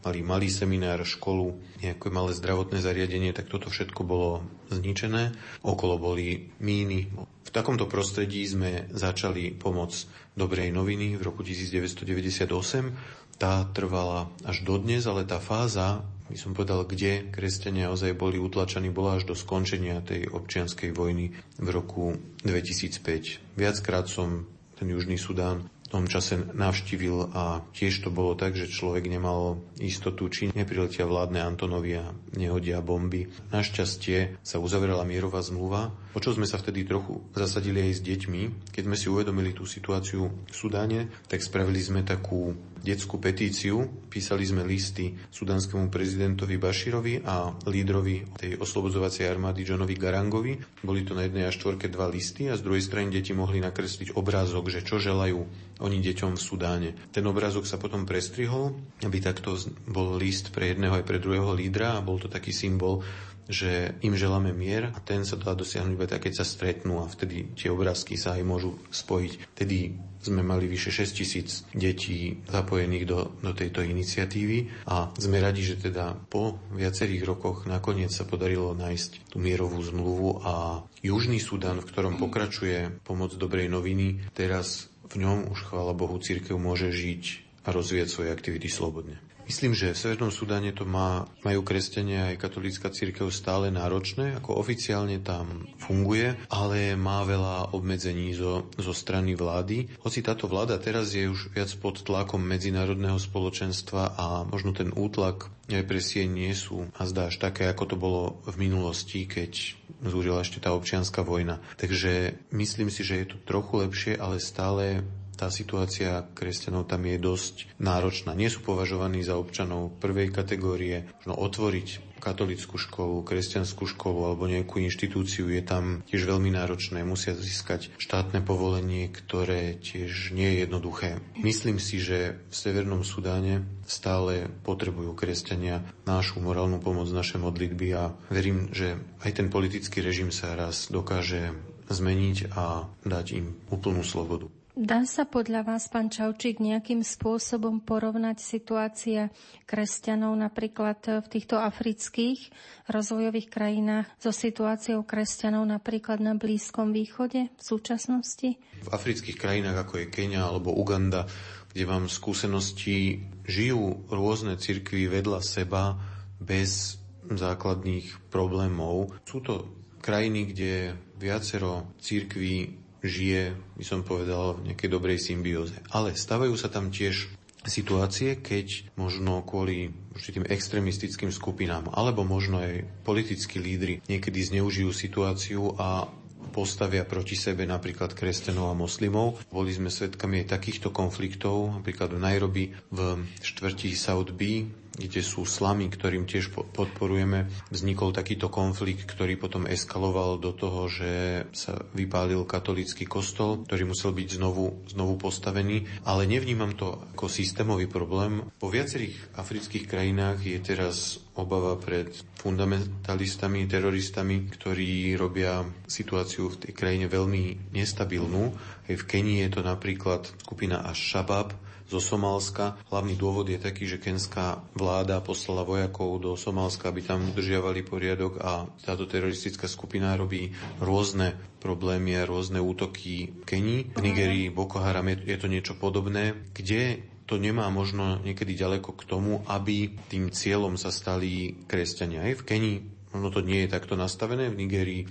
mali malý seminár, školu, nejaké malé zdravotné zariadenie, tak toto všetko bolo zničené. Okolo boli míny. V takomto prostredí sme začali pomoc Dobrej noviny v roku 1998 tá trvala až dodnes, ale tá fáza, by som povedal, kde kresťania ozaj boli utlačení, bola až do skončenia tej občianskej vojny v roku 2005. Viackrát som ten Južný Sudán tom čase navštívil a tiež to bolo tak, že človek nemal istotu, či nepriletia vládne Antonovia, nehodia bomby. Našťastie sa uzavrela mierová zmluva, o čo sme sa vtedy trochu zasadili aj s deťmi. Keď sme si uvedomili tú situáciu v Sudáne, tak spravili sme takú detskú petíciu, písali sme listy sudanskému prezidentovi Baširovi a lídrovi tej oslobodzovacej armády Johnovi Garangovi. Boli to na jednej a štvorke dva listy a z druhej strany deti mohli nakresliť obrázok, že čo želajú oni deťom v Sudáne. Ten obrázok sa potom prestrihol, aby takto bol list pre jedného aj pre druhého lídra a bol to taký symbol, že im želáme mier a ten sa dá dosiahnuť iba tak, keď sa stretnú a vtedy tie obrázky sa aj môžu spojiť. Vtedy sme mali vyše 6 tisíc detí zapojených do, do tejto iniciatívy a sme radi, že teda po viacerých rokoch nakoniec sa podarilo nájsť tú mierovú zmluvu a Južný Sudan, v ktorom pokračuje pomoc dobrej noviny, teraz v ňom už, chvála Bohu, církev môže žiť a rozvíjať svoje aktivity slobodne. Myslím, že v Severnom Sudáne to má, majú kresťania aj katolícka církev stále náročné, ako oficiálne tam funguje, ale má veľa obmedzení zo, zo strany vlády. Hoci táto vláda teraz je už viac pod tlakom medzinárodného spoločenstva a možno ten útlak represie nie sú a zdá až také, ako to bolo v minulosti, keď zúrila ešte tá občianská vojna. Takže myslím si, že je to trochu lepšie, ale stále tá situácia kresťanov tam je dosť náročná. Nie sú považovaní za občanov prvej kategórie. Možno otvoriť katolickú školu, kresťanskú školu alebo nejakú inštitúciu je tam tiež veľmi náročné. Musia získať štátne povolenie, ktoré tiež nie je jednoduché. Myslím si, že v Severnom Sudáne stále potrebujú kresťania našu morálnu pomoc, naše modlitby a verím, že aj ten politický režim sa raz dokáže zmeniť a dať im úplnú slobodu. Dá sa podľa vás, pán Čaučík, nejakým spôsobom porovnať situácia kresťanov napríklad v týchto afrických rozvojových krajinách so situáciou kresťanov napríklad na Blízkom východe v súčasnosti? V afrických krajinách, ako je Kenia alebo Uganda, kde mám skúsenosti, žijú rôzne cirkvy vedľa seba bez základných problémov. Sú to krajiny, kde viacero cirkví žije, by som povedal, v nejakej dobrej symbióze. Ale stavajú sa tam tiež situácie, keď možno kvôli určitým extremistickým skupinám alebo možno aj politickí lídry niekedy zneužijú situáciu a postavia proti sebe napríklad kresťanov a moslimov. Boli sme svedkami aj takýchto konfliktov, napríklad v Nairobi v štvrti South B, kde sú slamy, ktorým tiež podporujeme. Vznikol takýto konflikt, ktorý potom eskaloval do toho, že sa vypálil katolický kostol, ktorý musel byť znovu, znovu postavený. Ale nevnímam to ako systémový problém. Po viacerých afrických krajinách je teraz obava pred fundamentalistami, teroristami, ktorí robia situáciu v tej krajine veľmi nestabilnú. Aj v Kenii je to napríklad skupina Ash-Shabaab, zo Somálska. Hlavný dôvod je taký, že kenská vláda poslala vojakov do Somálska, aby tam udržiavali poriadok a táto teroristická skupina robí rôzne problémy a rôzne útoky v Kenii. V Nigerii Boko Haram je, je to niečo podobné, kde to nemá možno niekedy ďaleko k tomu, aby tým cieľom sa stali kresťania. Aj v Kenii možno to nie je takto nastavené, v Nigerii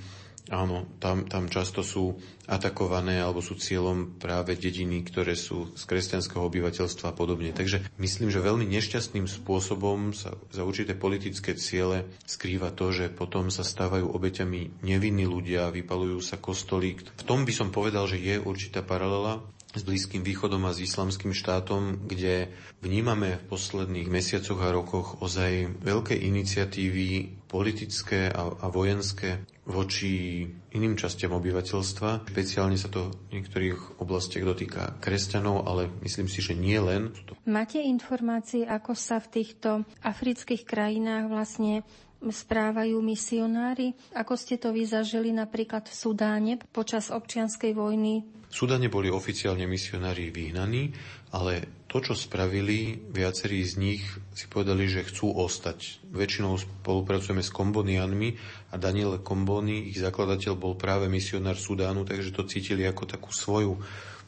Áno, tam, tam často sú atakované alebo sú cieľom práve dediny, ktoré sú z kresťanského obyvateľstva a podobne. Takže myslím, že veľmi nešťastným spôsobom sa za určité politické ciele skrýva to, že potom sa stávajú obeťami nevinní ľudia, vypalujú sa kostoly. V tom by som povedal, že je určitá paralela s Blízkym východom a s islamským štátom, kde vnímame v posledných mesiacoch a rokoch ozaj veľké iniciatívy politické a, a vojenské voči iným častiam obyvateľstva. Špeciálne sa to v niektorých oblastiach dotýka kresťanov, ale myslím si, že nie len. Máte informácie, ako sa v týchto afrických krajinách vlastne správajú misionári? Ako ste to vy zažili napríklad v Sudáne počas občianskej vojny? V Sudáne boli oficiálne misionári vyhnaní, ale to, čo spravili, viacerí z nich si povedali, že chcú ostať. Väčšinou spolupracujeme s Kombonianmi a Daniel Komboni, ich zakladateľ, bol práve misionár Sudánu, takže to cítili ako takú svoju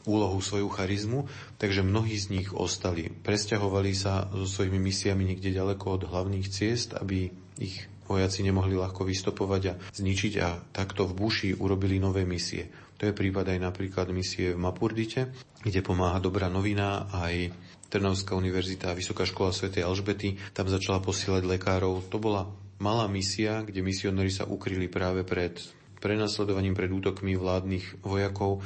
úlohu, svoju charizmu, takže mnohí z nich ostali. Presťahovali sa so svojimi misiami niekde ďaleko od hlavných ciest, aby ich vojaci nemohli ľahko vystopovať a zničiť a takto v buši urobili nové misie. To je prípad aj napríklad misie v Mapurdite, kde pomáha Dobrá novina aj Trnavská univerzita a Vysoká škola Sv. Alžbety. Tam začala posielať lekárov. To bola malá misia, kde misionari sa ukryli práve pred prenasledovaním pred útokmi vládnych vojakov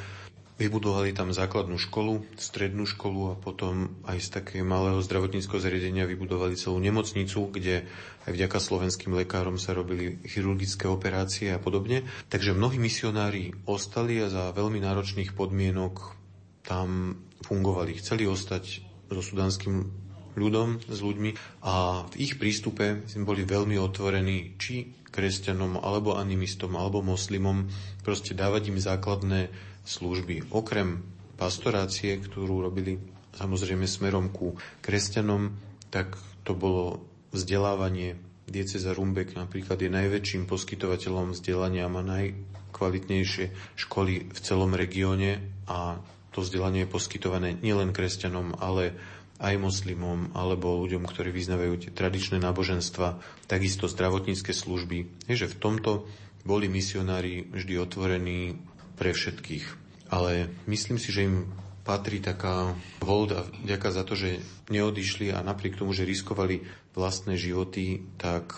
Vybudovali tam základnú školu, strednú školu a potom aj z takého malého zdravotníckého zariadenia vybudovali celú nemocnicu, kde aj vďaka slovenským lekárom sa robili chirurgické operácie a podobne. Takže mnohí misionári ostali a za veľmi náročných podmienok tam fungovali. Chceli ostať so sudanským ľudom, s ľuďmi a v ich prístupe boli veľmi otvorení či kresťanom, alebo animistom, alebo moslimom, proste dávať im základné služby. Okrem pastorácie, ktorú robili samozrejme smerom ku kresťanom, tak to bolo vzdelávanie. Dieceza Rumbek napríklad je najväčším poskytovateľom vzdelania má najkvalitnejšie školy v celom regióne a to vzdelanie je poskytované nielen kresťanom, ale aj moslimom alebo ľuďom, ktorí vyznávajú tie tradičné náboženstva, takisto zdravotnícke služby. Je, že v tomto boli misionári vždy otvorení pre všetkých. Ale myslím si, že im patrí taká hold a vďaka za to, že neodišli a napriek tomu, že riskovali vlastné životy, tak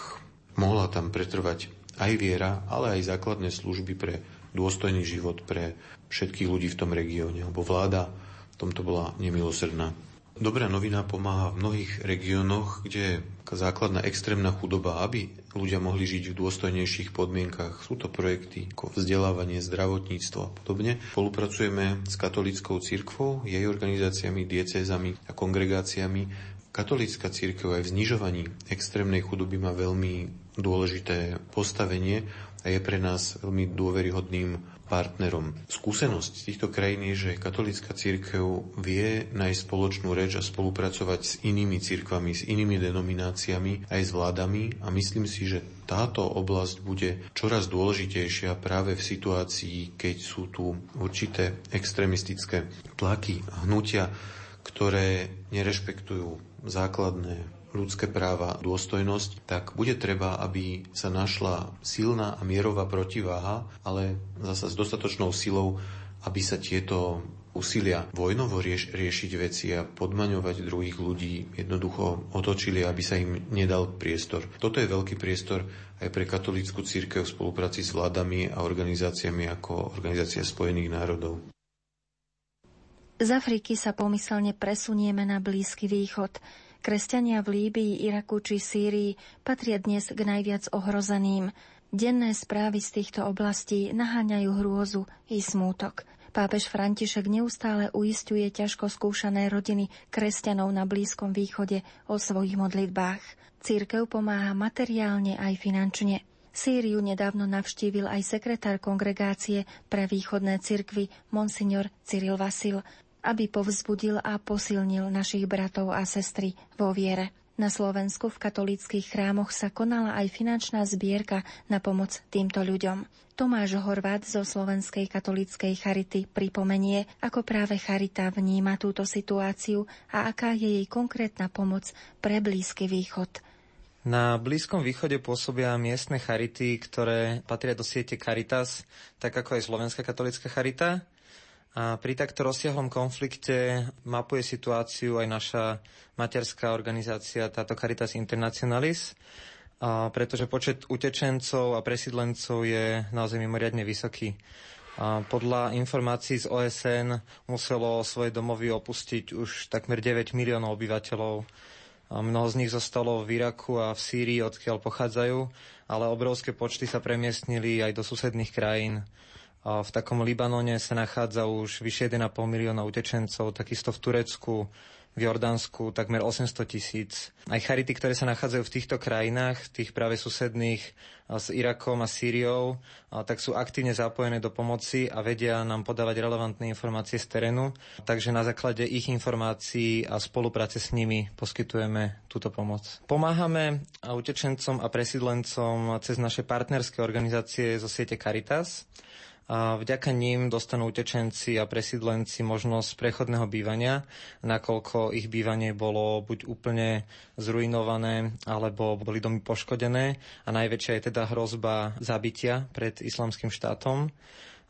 mohla tam pretrvať aj viera, ale aj základné služby pre dôstojný život pre všetkých ľudí v tom regióne, lebo vláda v tomto bola nemilosrdná. Dobrá novina pomáha v mnohých regiónoch, kde je základná extrémna chudoba, aby ľudia mohli žiť v dôstojnejších podmienkach. Sú to projekty ako vzdelávanie, zdravotníctvo a podobne. Spolupracujeme s katolickou cirkvou, jej organizáciami, diecézami a kongregáciami. Katolická církev aj v znižovaní extrémnej chudoby má veľmi dôležité postavenie a je pre nás veľmi dôveryhodným partnerom. Skúsenosť týchto krajín je, že katolická církev vie nájsť spoločnú reč a spolupracovať s inými církvami, s inými denomináciami, aj s vládami a myslím si, že táto oblasť bude čoraz dôležitejšia práve v situácii, keď sú tu určité extrémistické tlaky a hnutia, ktoré nerešpektujú základné ľudské práva, dôstojnosť, tak bude treba, aby sa našla silná a mierová protiváha, ale zasa s dostatočnou silou, aby sa tieto úsilia vojnovo rieš, riešiť veci a podmaňovať druhých ľudí jednoducho otočili, aby sa im nedal priestor. Toto je veľký priestor aj pre katolícku církev v spolupráci s vládami a organizáciami ako Organizácia spojených národov. Z Afriky sa pomyselne presunieme na Blízky východ. Kresťania v Líbii, Iraku či Sýrii patria dnes k najviac ohrozeným. Denné správy z týchto oblastí naháňajú hrôzu i smútok. Pápež František neustále uistuje ťažko skúšané rodiny kresťanov na Blízkom východe o svojich modlitbách. Církev pomáha materiálne aj finančne. Sýriu nedávno navštívil aj sekretár kongregácie pre východné cirkvy Monsignor Cyril Vasil, aby povzbudil a posilnil našich bratov a sestry vo viere. Na Slovensku v katolíckých chrámoch sa konala aj finančná zbierka na pomoc týmto ľuďom. Tomáš Horvát zo Slovenskej katolíckej charity pripomenie, ako práve charita vníma túto situáciu a aká je jej konkrétna pomoc pre Blízky východ. Na Blízkom východe pôsobia miestne charity, ktoré patria do siete Caritas, tak ako aj Slovenská katolická charita. A pri takto rozsiahlom konflikte mapuje situáciu aj naša materská organizácia, táto Caritas Internationalis, a pretože počet utečencov a presídlencov je naozaj mimoriadne vysoký. A podľa informácií z OSN muselo svoje domovy opustiť už takmer 9 miliónov obyvateľov. A mnoho z nich zostalo v Iraku a v Sýrii, odkiaľ pochádzajú, ale obrovské počty sa premiestnili aj do susedných krajín. V takom Libanone sa nachádza už vyše 1,5 milióna utečencov, takisto v Turecku, v Jordánsku takmer 800 tisíc. Aj charity, ktoré sa nachádzajú v týchto krajinách, tých práve susedných s Irakom a Sýriou, tak sú aktívne zapojené do pomoci a vedia nám podávať relevantné informácie z terénu. Takže na základe ich informácií a spolupráce s nimi poskytujeme túto pomoc. Pomáhame utečencom a presídlencom cez naše partnerské organizácie zo siete Caritas a vďaka ním dostanú utečenci a presídlenci možnosť prechodného bývania, nakoľko ich bývanie bolo buď úplne zrujnované, alebo boli domy poškodené a najväčšia je teda hrozba zabitia pred islamským štátom.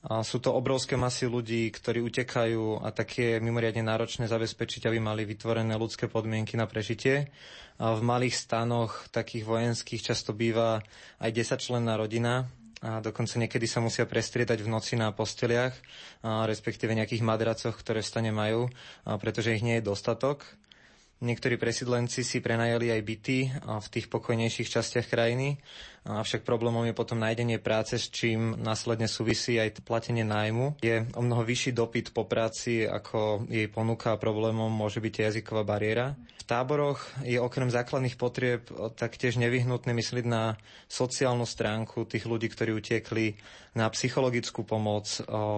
A sú to obrovské masy ľudí, ktorí utekajú a také mimoriadne náročné zabezpečiť, aby mali vytvorené ľudské podmienky na prežitie. A v malých stanoch takých vojenských často býva aj 10 členná rodina a dokonca niekedy sa musia prestriedať v noci na posteliach, a respektíve nejakých madracoch, ktoré v stane majú, a pretože ich nie je dostatok. Niektorí presídlenci si prenajali aj byty v tých pokojnejších častiach krajiny, avšak problémom je potom nájdenie práce, s čím následne súvisí aj platenie nájmu. Je o mnoho vyšší dopyt po práci, ako jej ponuka a problémom môže byť jazyková bariéra. Táboroch je okrem základných potrieb taktiež nevyhnutné myslieť na sociálnu stránku tých ľudí, ktorí utiekli, na psychologickú pomoc,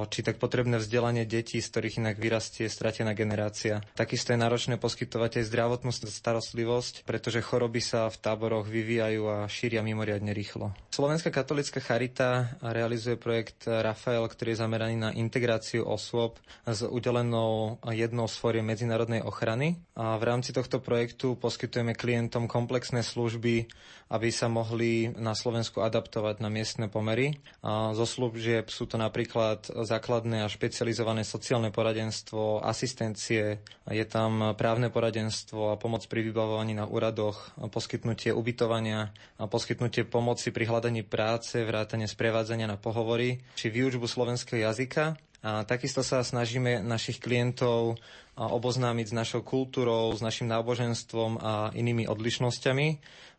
či tak potrebné vzdelanie detí, z ktorých inak vyrastie stratená generácia. Takisto je náročné poskytovať aj zdravotnú starostlivosť, pretože choroby sa v táboroch vyvíjajú a šíria mimoriadne rýchlo. Slovenská katolická charita realizuje projekt Rafael, ktorý je zameraný na integráciu osôb s udelenou jednou z medzinárodnej ochrany. A v rámci tohto projektu poskytujeme klientom komplexné služby, aby sa mohli na Slovensku adaptovať na miestne pomery. A zo služieb sú to napríklad základné a špecializované sociálne poradenstvo, asistencie, je tam právne poradenstvo a pomoc pri vybavovaní na úradoch, poskytnutie ubytovania a poskytnutie pomoci pri hľadaní práce, vrátane sprevádzania na pohovory, či výučbu slovenského jazyka. A takisto sa snažíme našich klientov oboznámiť s našou kultúrou, s našim náboženstvom a inými odlišnosťami,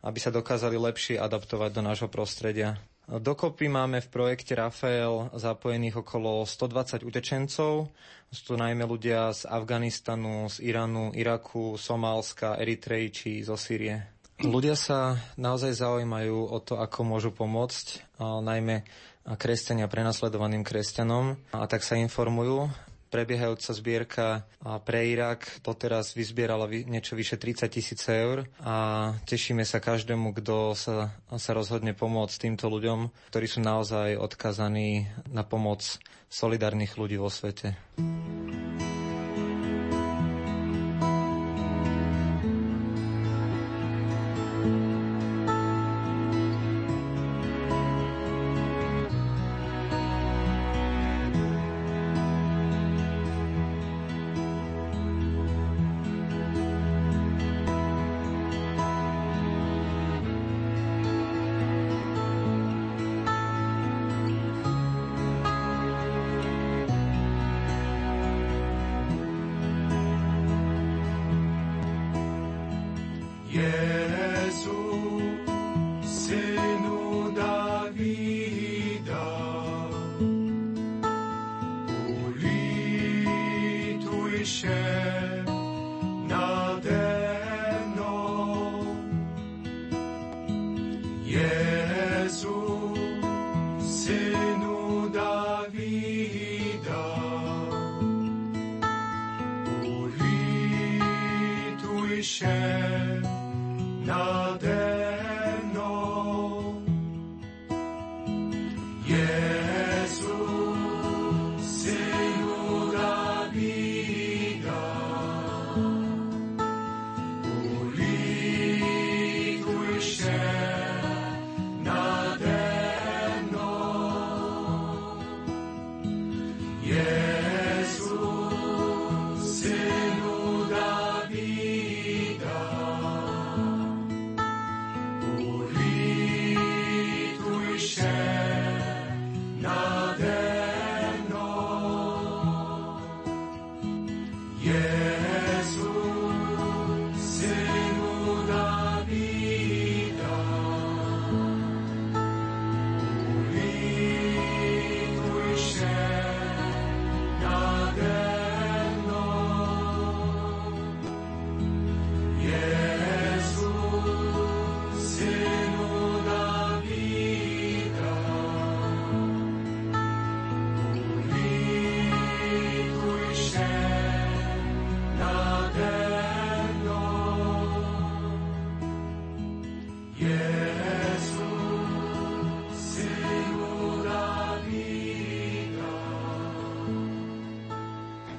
aby sa dokázali lepšie adaptovať do nášho prostredia. Dokopy máme v projekte Rafael zapojených okolo 120 utečencov. Sú to najmä ľudia z Afganistanu, z Iránu, Iraku, Somálska, Eritreji či zo Sýrie. Ľudia sa naozaj zaujímajú o to, ako môžu pomôcť, najmä kresťania prenasledovaným kresťanom a tak sa informujú prebiehajúca zbierka pre Irak doteraz vyzbierala niečo vyše 30 tisíc eur a tešíme sa každému, kto sa, sa rozhodne pomôcť týmto ľuďom, ktorí sú naozaj odkazaní na pomoc solidárnych ľudí vo svete.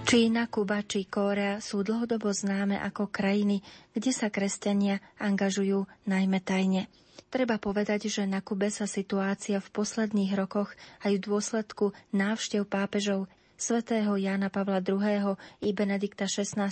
Čína, Kuba či Kórea sú dlhodobo známe ako krajiny, kde sa kresťania angažujú najmä tajne. Treba povedať, že na Kube sa situácia v posledných rokoch aj v dôsledku návštev pápežov svätého Jána Pavla II. i Benedikta XVI.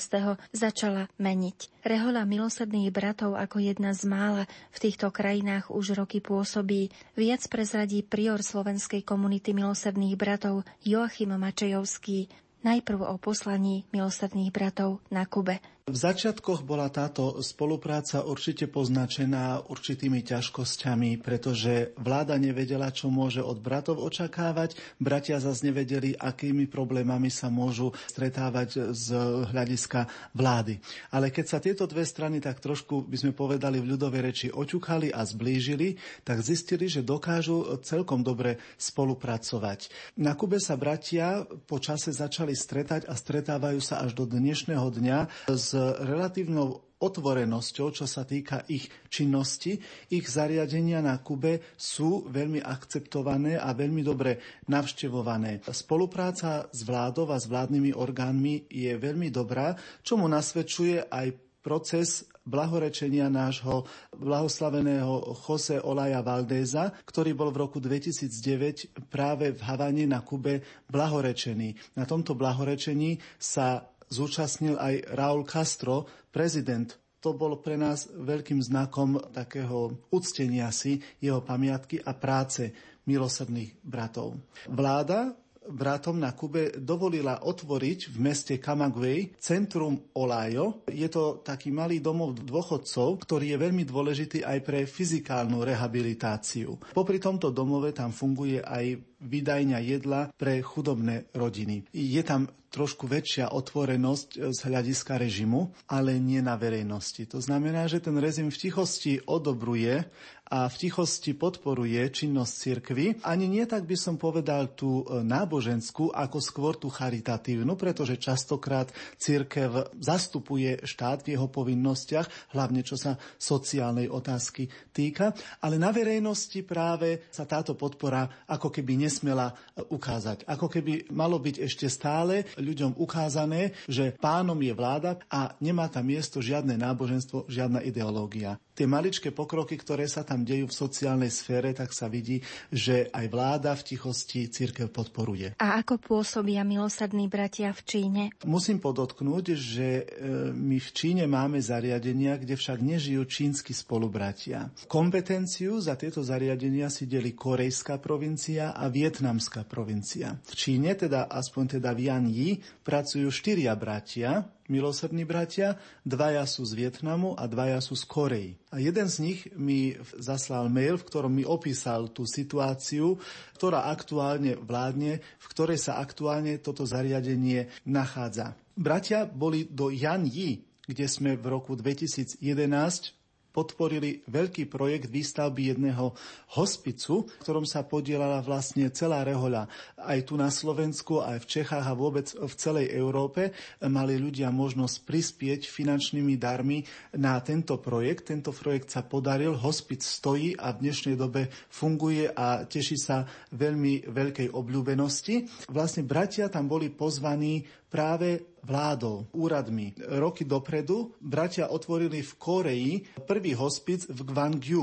začala meniť. Rehola milosrdných bratov ako jedna z mála v týchto krajinách už roky pôsobí. Viac prezradí prior slovenskej komunity milosrdných bratov Joachim Mačejovský najprv o poslaní milosrdných bratov na Kube. V začiatkoch bola táto spolupráca určite poznačená určitými ťažkosťami, pretože vláda nevedela, čo môže od bratov očakávať, bratia zase nevedeli, akými problémami sa môžu stretávať z hľadiska vlády. Ale keď sa tieto dve strany tak trošku, by sme povedali v ľudovej reči, oťukali a zblížili, tak zistili, že dokážu celkom dobre spolupracovať. Na Kube sa bratia po čase začali stretať a stretávajú sa až do dnešného dňa s relatívnou otvorenosťou, čo sa týka ich činnosti. Ich zariadenia na Kube sú veľmi akceptované a veľmi dobre navštevované. Spolupráca s vládou a s vládnymi orgánmi je veľmi dobrá, čo mu nasvedčuje aj proces blahorečenia nášho blahoslaveného Jose Olaja Valdéza, ktorý bol v roku 2009 práve v Havane na Kube blahorečený. Na tomto blahorečení sa zúčastnil aj Raúl Castro, prezident. To bol pre nás veľkým znakom takého uctenia si jeho pamiatky a práce milosrdných bratov. Vláda bratom na Kube dovolila otvoriť v meste Camagüey centrum Olajo. Je to taký malý domov dôchodcov, ktorý je veľmi dôležitý aj pre fyzikálnu rehabilitáciu. Popri tomto domove tam funguje aj vydajňa jedla pre chudobné rodiny. Je tam trošku väčšia otvorenosť e, z hľadiska režimu, ale nie na verejnosti. To znamená, že ten režim v tichosti odobruje a v tichosti podporuje činnosť cirkvy. Ani nie tak by som povedal tú e, náboženskú, ako skôr tú charitatívnu, pretože častokrát cirkev zastupuje štát v jeho povinnostiach, hlavne čo sa sociálnej otázky týka. Ale na verejnosti práve sa táto podpora ako keby nesmela e, ukázať. Ako keby malo byť ešte stále ľuďom ukázané, že pánom je vláda a nemá tam miesto žiadne náboženstvo, žiadna ideológia. Tie maličké pokroky, ktoré sa tam dejú v sociálnej sfére, tak sa vidí, že aj vláda v tichosti církev podporuje. A ako pôsobia milosrdní bratia v Číne? Musím podotknúť, že e, my v Číne máme zariadenia, kde však nežijú čínsky spolubratia. Kompetenciu za tieto zariadenia si deli korejská provincia a vietnamská provincia. V Číne, teda aspoň teda v Yanji, pracujú štyria bratia, milosrdní bratia, dvaja sú z Vietnamu a dvaja sú z Korei. A jeden z nich mi zaslal mail, v ktorom mi opísal tú situáciu, ktorá aktuálne vládne, v ktorej sa aktuálne toto zariadenie nachádza. Bratia boli do Yan Yi, kde sme v roku 2011 podporili veľký projekt výstavby jedného hospicu, v ktorom sa podielala vlastne celá rehoľa. Aj tu na Slovensku, aj v Čechách a vôbec v celej Európe mali ľudia možnosť prispieť finančnými darmi na tento projekt. Tento projekt sa podaril, hospic stojí a v dnešnej dobe funguje a teší sa veľmi veľkej obľúbenosti. Vlastne bratia tam boli pozvaní práve vládou, úradmi. Roky dopredu bratia otvorili v Koreji prvý hospic v Gwangju.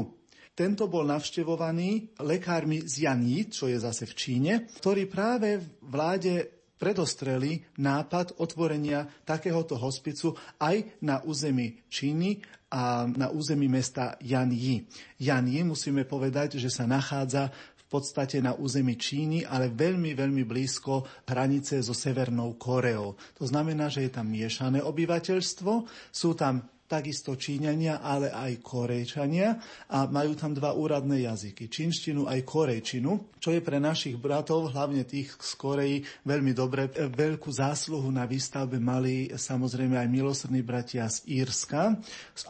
Tento bol navštevovaný lekármi z Janí, čo je zase v Číne, ktorí práve vláde predostreli nápad otvorenia takéhoto hospicu aj na území Číny a na území mesta Janji. Janji musíme povedať, že sa nachádza podstate na území Číny, ale veľmi, veľmi blízko hranice so Severnou Koreou. To znamená, že je tam miešané obyvateľstvo, sú tam takisto Číňania, ale aj Korejčania a majú tam dva úradné jazyky, čínštinu aj korejčinu, čo je pre našich bratov, hlavne tých z Koreji, veľmi dobre. Veľkú zásluhu na výstavbe mali samozrejme aj milosrdní bratia z Írska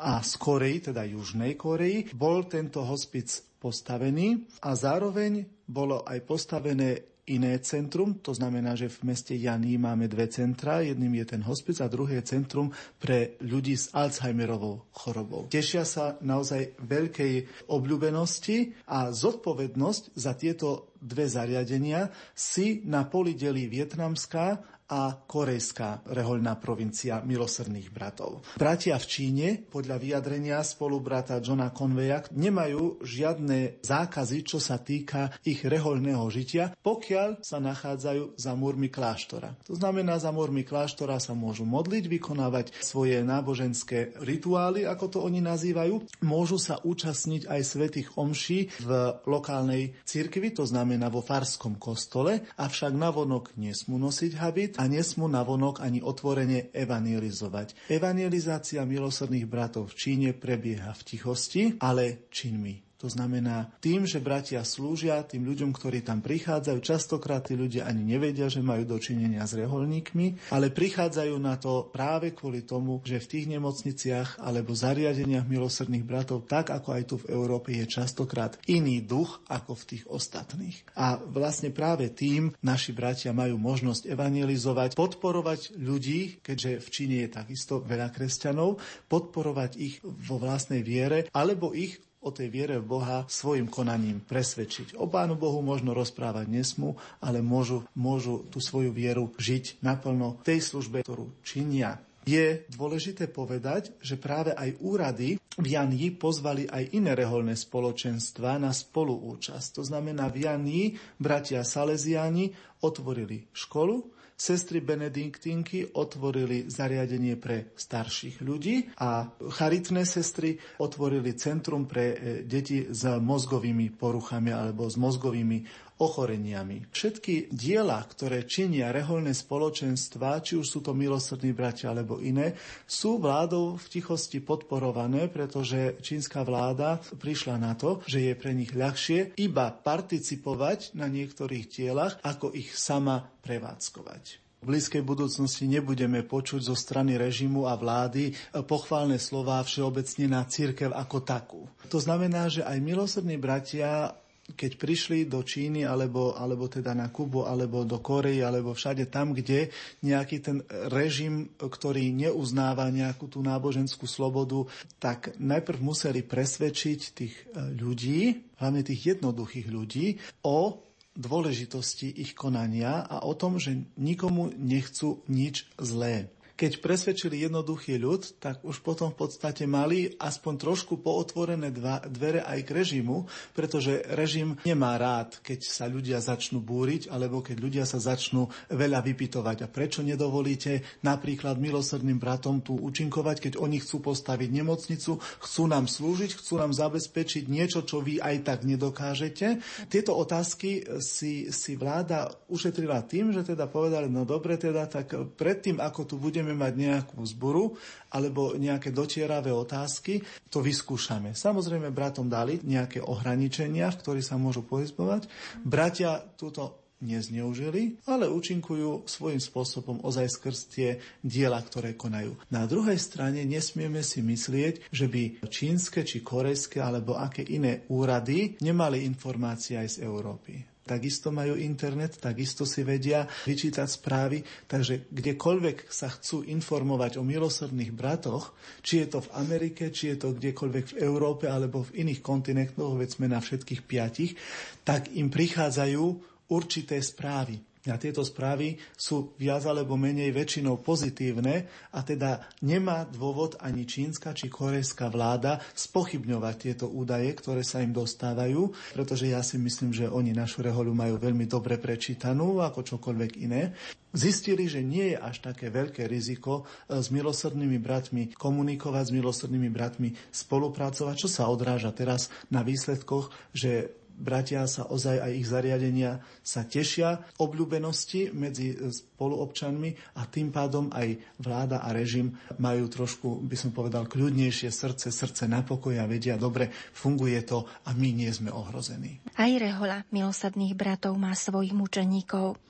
a z Koreji, teda Južnej Koreji. Bol tento hospic postavený a zároveň bolo aj postavené iné centrum, to znamená, že v meste Janí máme dve centra, jedným je ten hospic a druhé je centrum pre ľudí s Alzheimerovou chorobou. Tešia sa naozaj veľkej obľúbenosti a zodpovednosť za tieto dve zariadenia si na poli delí vietnamská a korejská rehoľná provincia milosrdných bratov. Bratia v Číne, podľa vyjadrenia spolubrata Johna Conveya, nemajú žiadne zákazy, čo sa týka ich rehoľného žitia, pokiaľ sa nachádzajú za múrmi kláštora. To znamená, za múrmi kláštora sa môžu modliť, vykonávať svoje náboženské rituály, ako to oni nazývajú. Môžu sa účastniť aj svetých omší v lokálnej cirkvi, to znamená vo farskom kostole, avšak navonok nesmú nosiť habit a nesmú navonok ani otvorene evangelizovať. Evangelizácia milosrdných bratov v Číne prebieha v tichosti, ale činmi. To znamená, tým, že bratia slúžia tým ľuďom, ktorí tam prichádzajú, častokrát tí ľudia ani nevedia, že majú dočinenia s reholníkmi, ale prichádzajú na to práve kvôli tomu, že v tých nemocniciach alebo zariadeniach milosrdných bratov, tak ako aj tu v Európe, je častokrát iný duch ako v tých ostatných. A vlastne práve tým naši bratia majú možnosť evangelizovať, podporovať ľudí, keďže v Číne je takisto veľa kresťanov, podporovať ich vo vlastnej viere, alebo ich o tej viere v Boha svojim konaním presvedčiť. O Pánu Bohu možno rozprávať nesmú, ale môžu, môžu tú svoju vieru žiť naplno tej službe, ktorú činia. Je dôležité povedať, že práve aj úrady v Janii pozvali aj iné reholné spoločenstva na spoluúčasť. To znamená, v Janii bratia Salesiani otvorili školu, Sestry Benediktinky otvorili zariadenie pre starších ľudí a charitné sestry otvorili centrum pre e, deti s mozgovými poruchami alebo s mozgovými ochoreniami. Všetky diela, ktoré činia reholné spoločenstva, či už sú to milosrdní bratia alebo iné, sú vládou v tichosti podporované, pretože čínska vláda prišla na to, že je pre nich ľahšie iba participovať na niektorých dielach, ako ich sama prevádzkovať. V blízkej budúcnosti nebudeme počuť zo strany režimu a vlády pochválne slová všeobecne na církev ako takú. To znamená, že aj milosrdní bratia keď prišli do Číny, alebo, alebo teda na Kubu, alebo do Korei, alebo všade tam, kde nejaký ten režim, ktorý neuznáva nejakú tú náboženskú slobodu, tak najprv museli presvedčiť tých e, ľudí, hlavne tých jednoduchých ľudí, o dôležitosti ich konania a o tom, že nikomu nechcú nič zlé. Keď presvedčili jednoduchý ľud, tak už potom v podstate mali aspoň trošku pootvorené dva, dvere aj k režimu, pretože režim nemá rád, keď sa ľudia začnú búriť, alebo keď ľudia sa začnú veľa vypitovať. A prečo nedovolíte napríklad milosrdným bratom tu účinkovať, keď oni chcú postaviť nemocnicu, chcú nám slúžiť, chcú nám zabezpečiť niečo, čo vy aj tak nedokážete. Tieto otázky si, si vláda ušetrila tým, že teda povedali, no dobre, teda tak predtým, ako tu budeme budeme mať nejakú zboru alebo nejaké dotieravé otázky, to vyskúšame. Samozrejme, bratom dali nejaké ohraničenia, v ktorých sa môžu pohybovať. Bratia túto nezneužili, ale účinkujú svojím spôsobom ozaj skrz tie diela, ktoré konajú. Na druhej strane nesmieme si myslieť, že by čínske či korejské alebo aké iné úrady nemali informácie aj z Európy takisto majú internet, takisto si vedia vyčítať správy, takže kdekoľvek sa chcú informovať o milosrdných bratoch, či je to v Amerike, či je to kdekoľvek v Európe alebo v iných kontinentoch, sme na všetkých piatich, tak im prichádzajú určité správy. A tieto správy sú viac alebo menej väčšinou pozitívne a teda nemá dôvod ani čínska či korejská vláda spochybňovať tieto údaje, ktoré sa im dostávajú, pretože ja si myslím, že oni našu reholu majú veľmi dobre prečítanú ako čokoľvek iné. Zistili, že nie je až také veľké riziko e, s milosrdnými bratmi komunikovať, s milosrdnými bratmi spolupracovať, čo sa odráža teraz na výsledkoch, že bratia sa ozaj aj ich zariadenia sa tešia obľúbenosti medzi spoluobčanmi a tým pádom aj vláda a režim majú trošku, by som povedal, kľudnejšie srdce, srdce na pokoj a vedia, dobre, funguje to a my nie sme ohrození. Aj rehola milosadných bratov má svojich mučeníkov.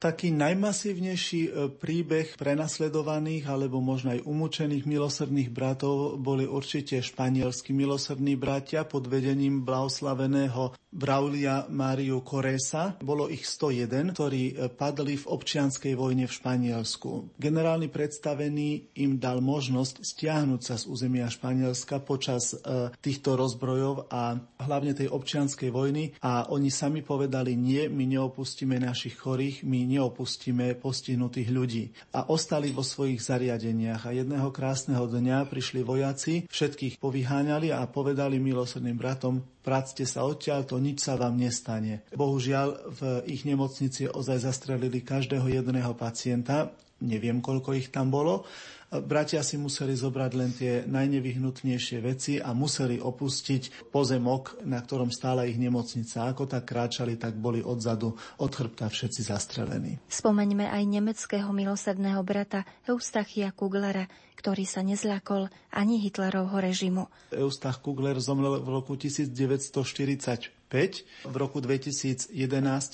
Taký najmasívnejší e, príbeh prenasledovaných alebo možno aj umúčených milosrdných bratov boli určite španielskí milosrdní bratia pod vedením blahoslaveného Braulia Máriu Koresa. Bolo ich 101, ktorí e, padli v občianskej vojne v Španielsku. Generálny predstavený im dal možnosť stiahnuť sa z územia Španielska počas e, týchto rozbrojov a hlavne tej občianskej vojny a oni sami povedali nie, my neopustíme našich chorých, my neopustíme postihnutých ľudí. A ostali vo svojich zariadeniach a jedného krásneho dňa prišli vojaci, všetkých povyháňali a povedali milosrdným bratom, Prácte sa odtiaľ, to nič sa vám nestane. Bohužiaľ, v ich nemocnici ozaj zastrelili každého jedného pacienta, neviem koľko ich tam bolo, Bratia si museli zobrať len tie najnevyhnutnejšie veci a museli opustiť pozemok, na ktorom stála ich nemocnica. Ako tak kráčali, tak boli odzadu od chrbta všetci zastrelení. Spomeňme aj nemeckého milosrdného brata Eustachia Kuglera, ktorý sa nezľakol ani Hitlerovho režimu. Eustach Kugler zomrel v roku 1940 v roku 2011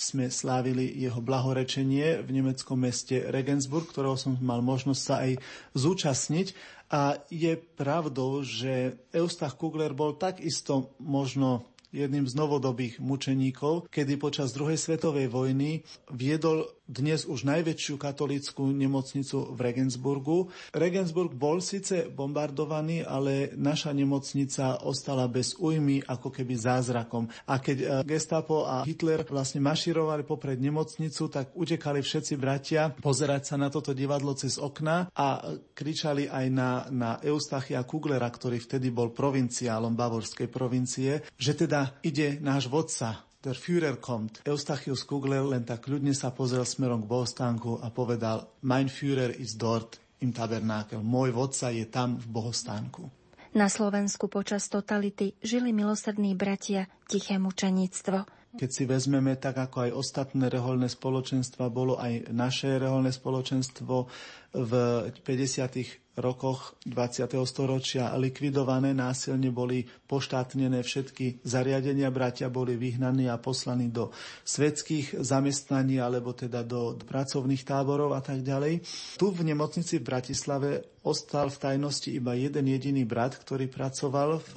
sme slávili jeho blahorečenie v nemeckom meste Regensburg, ktorého som mal možnosť sa aj zúčastniť. A je pravdou, že Eustach Kugler bol takisto možno jedným z novodobých mučeníkov, kedy počas druhej svetovej vojny viedol dnes už najväčšiu katolickú nemocnicu v Regensburgu. Regensburg bol síce bombardovaný, ale naša nemocnica ostala bez újmy ako keby zázrakom. A keď e, Gestapo a Hitler vlastne maširovali popred nemocnicu, tak utekali všetci bratia pozerať sa na toto divadlo cez okna a kričali aj na, na Eustachia Kuglera, ktorý vtedy bol provinciálom bavorskej provincie, že teda ide náš vodca, der Führer kommt. Eustachius Kugler len tak ľudne sa pozrel smerom k bohostánku a povedal, mein Führer ist dort im tabernákel. Môj vodca je tam v bohostánku. Na Slovensku počas totality žili milosrdní bratia tiché mučeníctvo. Keď si vezmeme tak, ako aj ostatné reholné spoločenstva, bolo aj naše reholné spoločenstvo v 50 rokoch 20. storočia likvidované, násilne boli poštátnené všetky zariadenia, bratia boli vyhnaní a poslaní do svetských zamestnaní alebo teda do pracovných táborov a tak ďalej. Tu v nemocnici v Bratislave ostal v tajnosti iba jeden jediný brat, ktorý pracoval v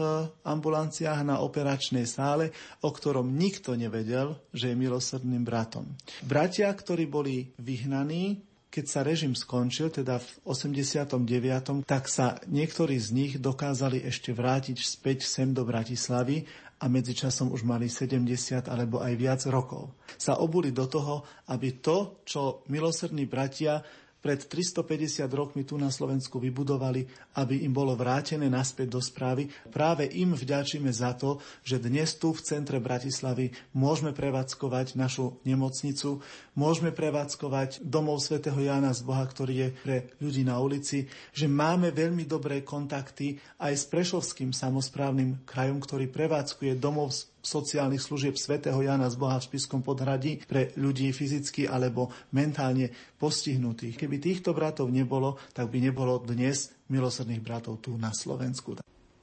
ambulanciách na operačnej sále, o ktorom nikto nevedel, že je milosrdným bratom. Bratia, ktorí boli vyhnaní, keď sa režim skončil, teda v 89., tak sa niektorí z nich dokázali ešte vrátiť späť sem do Bratislavy a medzičasom už mali 70 alebo aj viac rokov. Sa obuli do toho, aby to, čo milosrdní bratia pred 350 rokmi tu na Slovensku vybudovali, aby im bolo vrátené naspäť do správy. Práve im vďačíme za to, že dnes tu v centre Bratislavy môžeme prevádzkovať našu nemocnicu, môžeme prevádzkovať domov svätého Jána z Boha, ktorý je pre ľudí na ulici, že máme veľmi dobré kontakty aj s Prešovským samozprávnym krajom, ktorý prevádzkuje domov sociálnych služieb svätého Jana z Boha v Spiskom podhradí pre ľudí fyzicky alebo mentálne postihnutých. Keby týchto bratov nebolo, tak by nebolo dnes milosrdných bratov tu na Slovensku.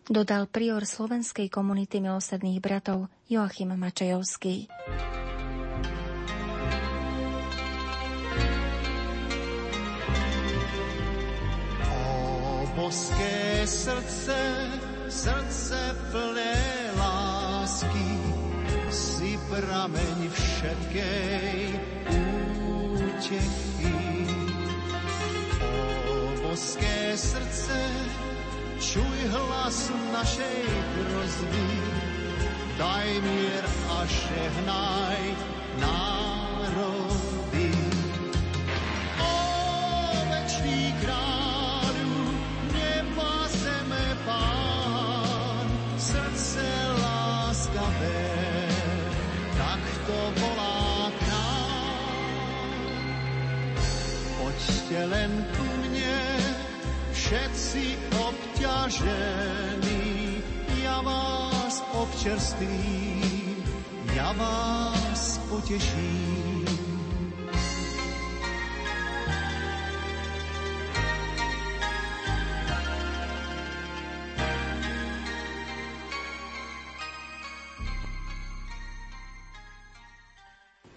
Dodal prior Slovenskej komunity milosrdných bratov Joachim Mačejovský. O boské srdce, srdce plné lásky, si prameň všetkej útechy. O boské srdce, čuj hlas našej prozby, daj mier a žehnaj národy. Poďte len ku mne, všetci obťažení, ja vás občerstvím, ja vás poteším.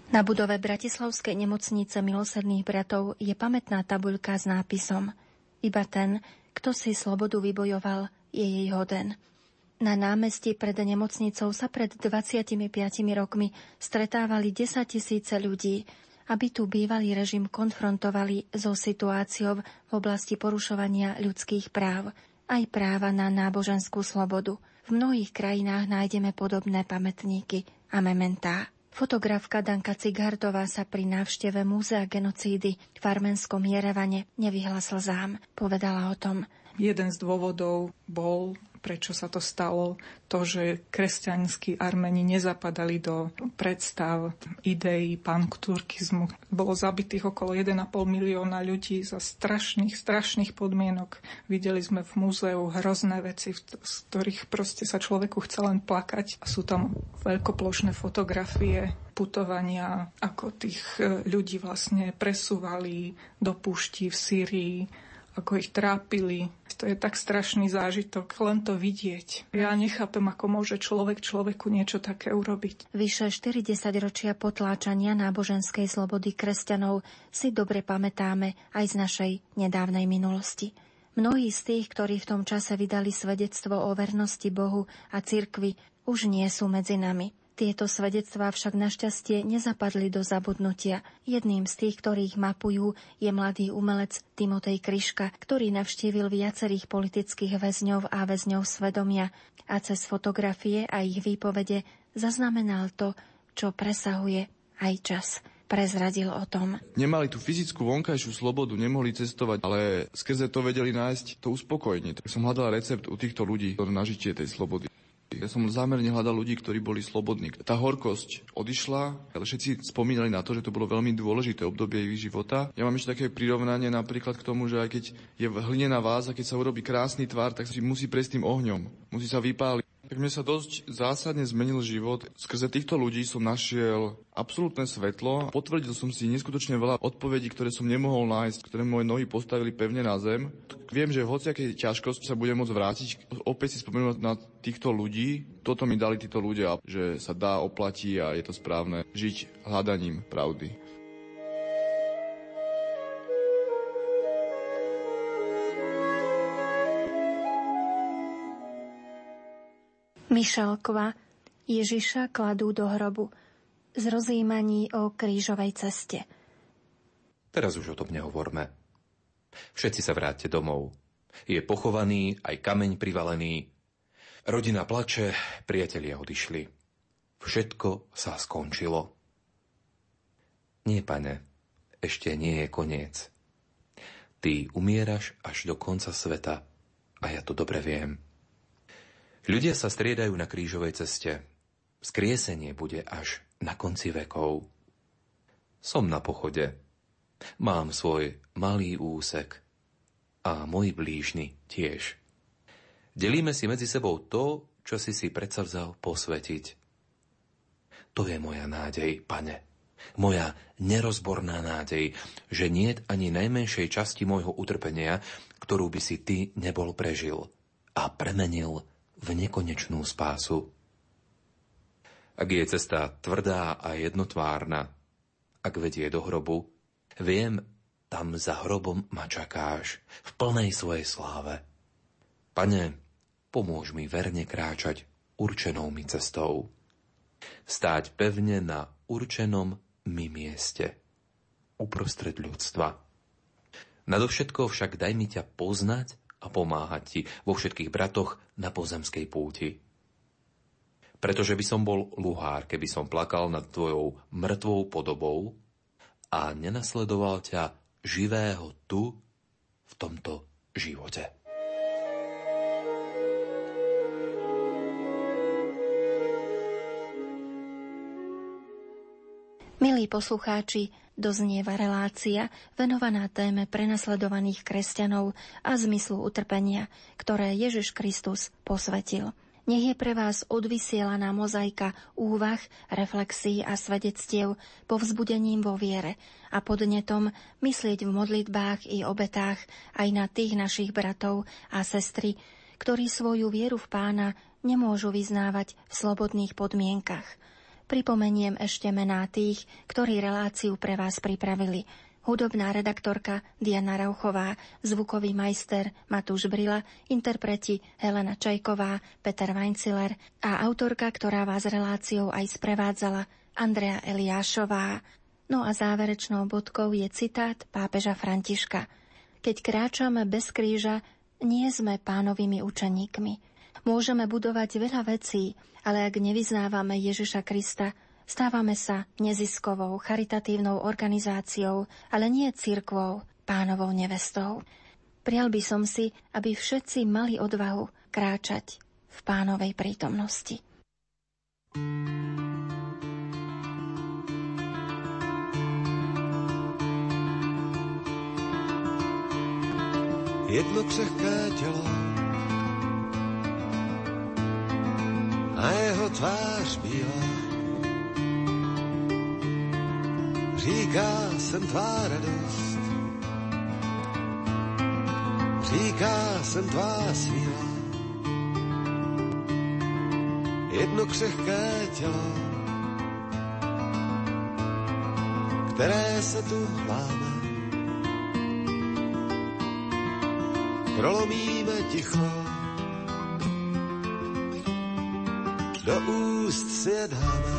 Na budove Bratislavskej nemocnice milosrdných bratov je pamätná tabuľka s nápisom Iba ten, kto si slobodu vybojoval, je jej hoden. Na námestí pred nemocnicou sa pred 25 rokmi stretávali 10 tisíce ľudí, aby tu bývalý režim konfrontovali so situáciou v oblasti porušovania ľudských práv, aj práva na náboženskú slobodu. V mnohých krajinách nájdeme podobné pamätníky a mementá. Fotografka Danka Cigardová sa pri návšteve Múzea genocídy v arménskom Jerevane nevyhla slzám. Povedala o tom. Jeden z dôvodov bol prečo sa to stalo, to, že kresťanskí Armeni nezapadali do predstav ideí panturkizmu. Bolo zabitých okolo 1,5 milióna ľudí za strašných, strašných podmienok. Videli sme v múzeu hrozné veci, z ktorých proste sa človeku chce len plakať. Sú tam veľkoplošné fotografie putovania, ako tých e, ľudí vlastne presúvali do púšti v Sýrii, ako ich trápili, to je tak strašný zážitok, len to vidieť. Ja nechápem, ako môže človek človeku niečo také urobiť. Vyše 40 ročia potláčania náboženskej slobody kresťanov si dobre pamätáme aj z našej nedávnej minulosti. Mnohí z tých, ktorí v tom čase vydali svedectvo o vernosti Bohu a cirkvi, už nie sú medzi nami. Tieto svedectvá však našťastie nezapadli do zabudnutia. Jedným z tých, ktorých mapujú, je mladý umelec Timotej Kryška, ktorý navštívil viacerých politických väzňov a väzňov svedomia a cez fotografie a ich výpovede zaznamenal to, čo presahuje aj čas prezradil o tom. Nemali tú fyzickú vonkajšiu slobodu, nemohli cestovať, ale skrze to vedeli nájsť to uspokojenie. Tak som hľadal recept u týchto ľudí na žitie tej slobody. Ja som zámerne hľadal ľudí, ktorí boli slobodní. Tá horkosť odišla, ale všetci spomínali na to, že to bolo veľmi dôležité obdobie ich života. Ja mám ešte také prirovnanie napríklad k tomu, že aj keď je hlinená váza, keď sa urobí krásny tvar, tak si musí prejsť tým ohňom. Musí sa vypáliť. Tak mne sa dosť zásadne zmenil život. Skrze týchto ľudí som našiel absolútne svetlo. Potvrdil som si neskutočne veľa odpovedí, ktoré som nemohol nájsť, ktoré moje nohy postavili pevne na zem. Viem, že v hociakej ťažkosti sa budem môcť vrátiť, opäť si spomenúť na týchto ľudí. Toto mi dali títo ľudia, že sa dá, oplatí a je to správne žiť hľadaním pravdy. Mišelkova Ježiša kladú do hrobu z rozjímaní o krížovej ceste. Teraz už o tom nehovorme. Všetci sa vráťte domov. Je pochovaný, aj kameň privalený. Rodina plače, priatelia odišli. Všetko sa skončilo. Nie, pane, ešte nie je koniec. Ty umieraš až do konca sveta a ja to dobre viem. Ľudia sa striedajú na krížovej ceste. Skriesenie bude až na konci vekov. Som na pochode. Mám svoj malý úsek. A môj blížny tiež. Delíme si medzi sebou to, čo si si predsavzal posvetiť. To je moja nádej, pane. Moja nerozborná nádej, že nie ani najmenšej časti môjho utrpenia, ktorú by si ty nebol prežil a premenil v nekonečnú spásu. Ak je cesta tvrdá a jednotvárna, ak vedie do hrobu, viem, tam za hrobom ma čakáš v plnej svojej sláve. Pane, pomôž mi verne kráčať určenou mi cestou. Stáť pevne na určenom mi mieste, uprostred ľudstva. Nadovšetko však daj mi ťa poznať a pomáhať ti vo všetkých bratoch na pozemskej púti. Pretože by som bol luhár, keby som plakal nad tvojou mŕtvou podobou a nenasledoval ťa živého tu, v tomto živote. Milí poslucháči, doznieva relácia venovaná téme prenasledovaných kresťanov a zmyslu utrpenia, ktoré Ježiš Kristus posvetil. Nech je pre vás odvysielaná mozaika úvah, reflexí a svedectiev povzbudením vo viere a podnetom myslieť v modlitbách i obetách aj na tých našich bratov a sestry, ktorí svoju vieru v pána nemôžu vyznávať v slobodných podmienkach – Pripomeniem ešte mená tých, ktorí reláciu pre vás pripravili. Hudobná redaktorka Diana Rauchová, zvukový majster Matúš Brila, interpreti Helena Čajková, Peter Weinciler a autorka, ktorá vás reláciou aj sprevádzala, Andrea Eliášová. No a záverečnou bodkou je citát pápeža Františka. Keď kráčame bez kríža, nie sme pánovými učeníkmi. Môžeme budovať veľa vecí, ale ak nevyznávame Ježiša Krista, stávame sa neziskovou, charitatívnou organizáciou, ale nie cirkvou, pánovou nevestou. Prial by som si, aby všetci mali odvahu kráčať v pánovej prítomnosti. Jedno křehké tělo a jeho tvář bílá. Říká jsem tvá radost, říká jsem tvá síla. Jedno křehké tělo, které se tu láme. Prolomíme ticho, do úst dáme.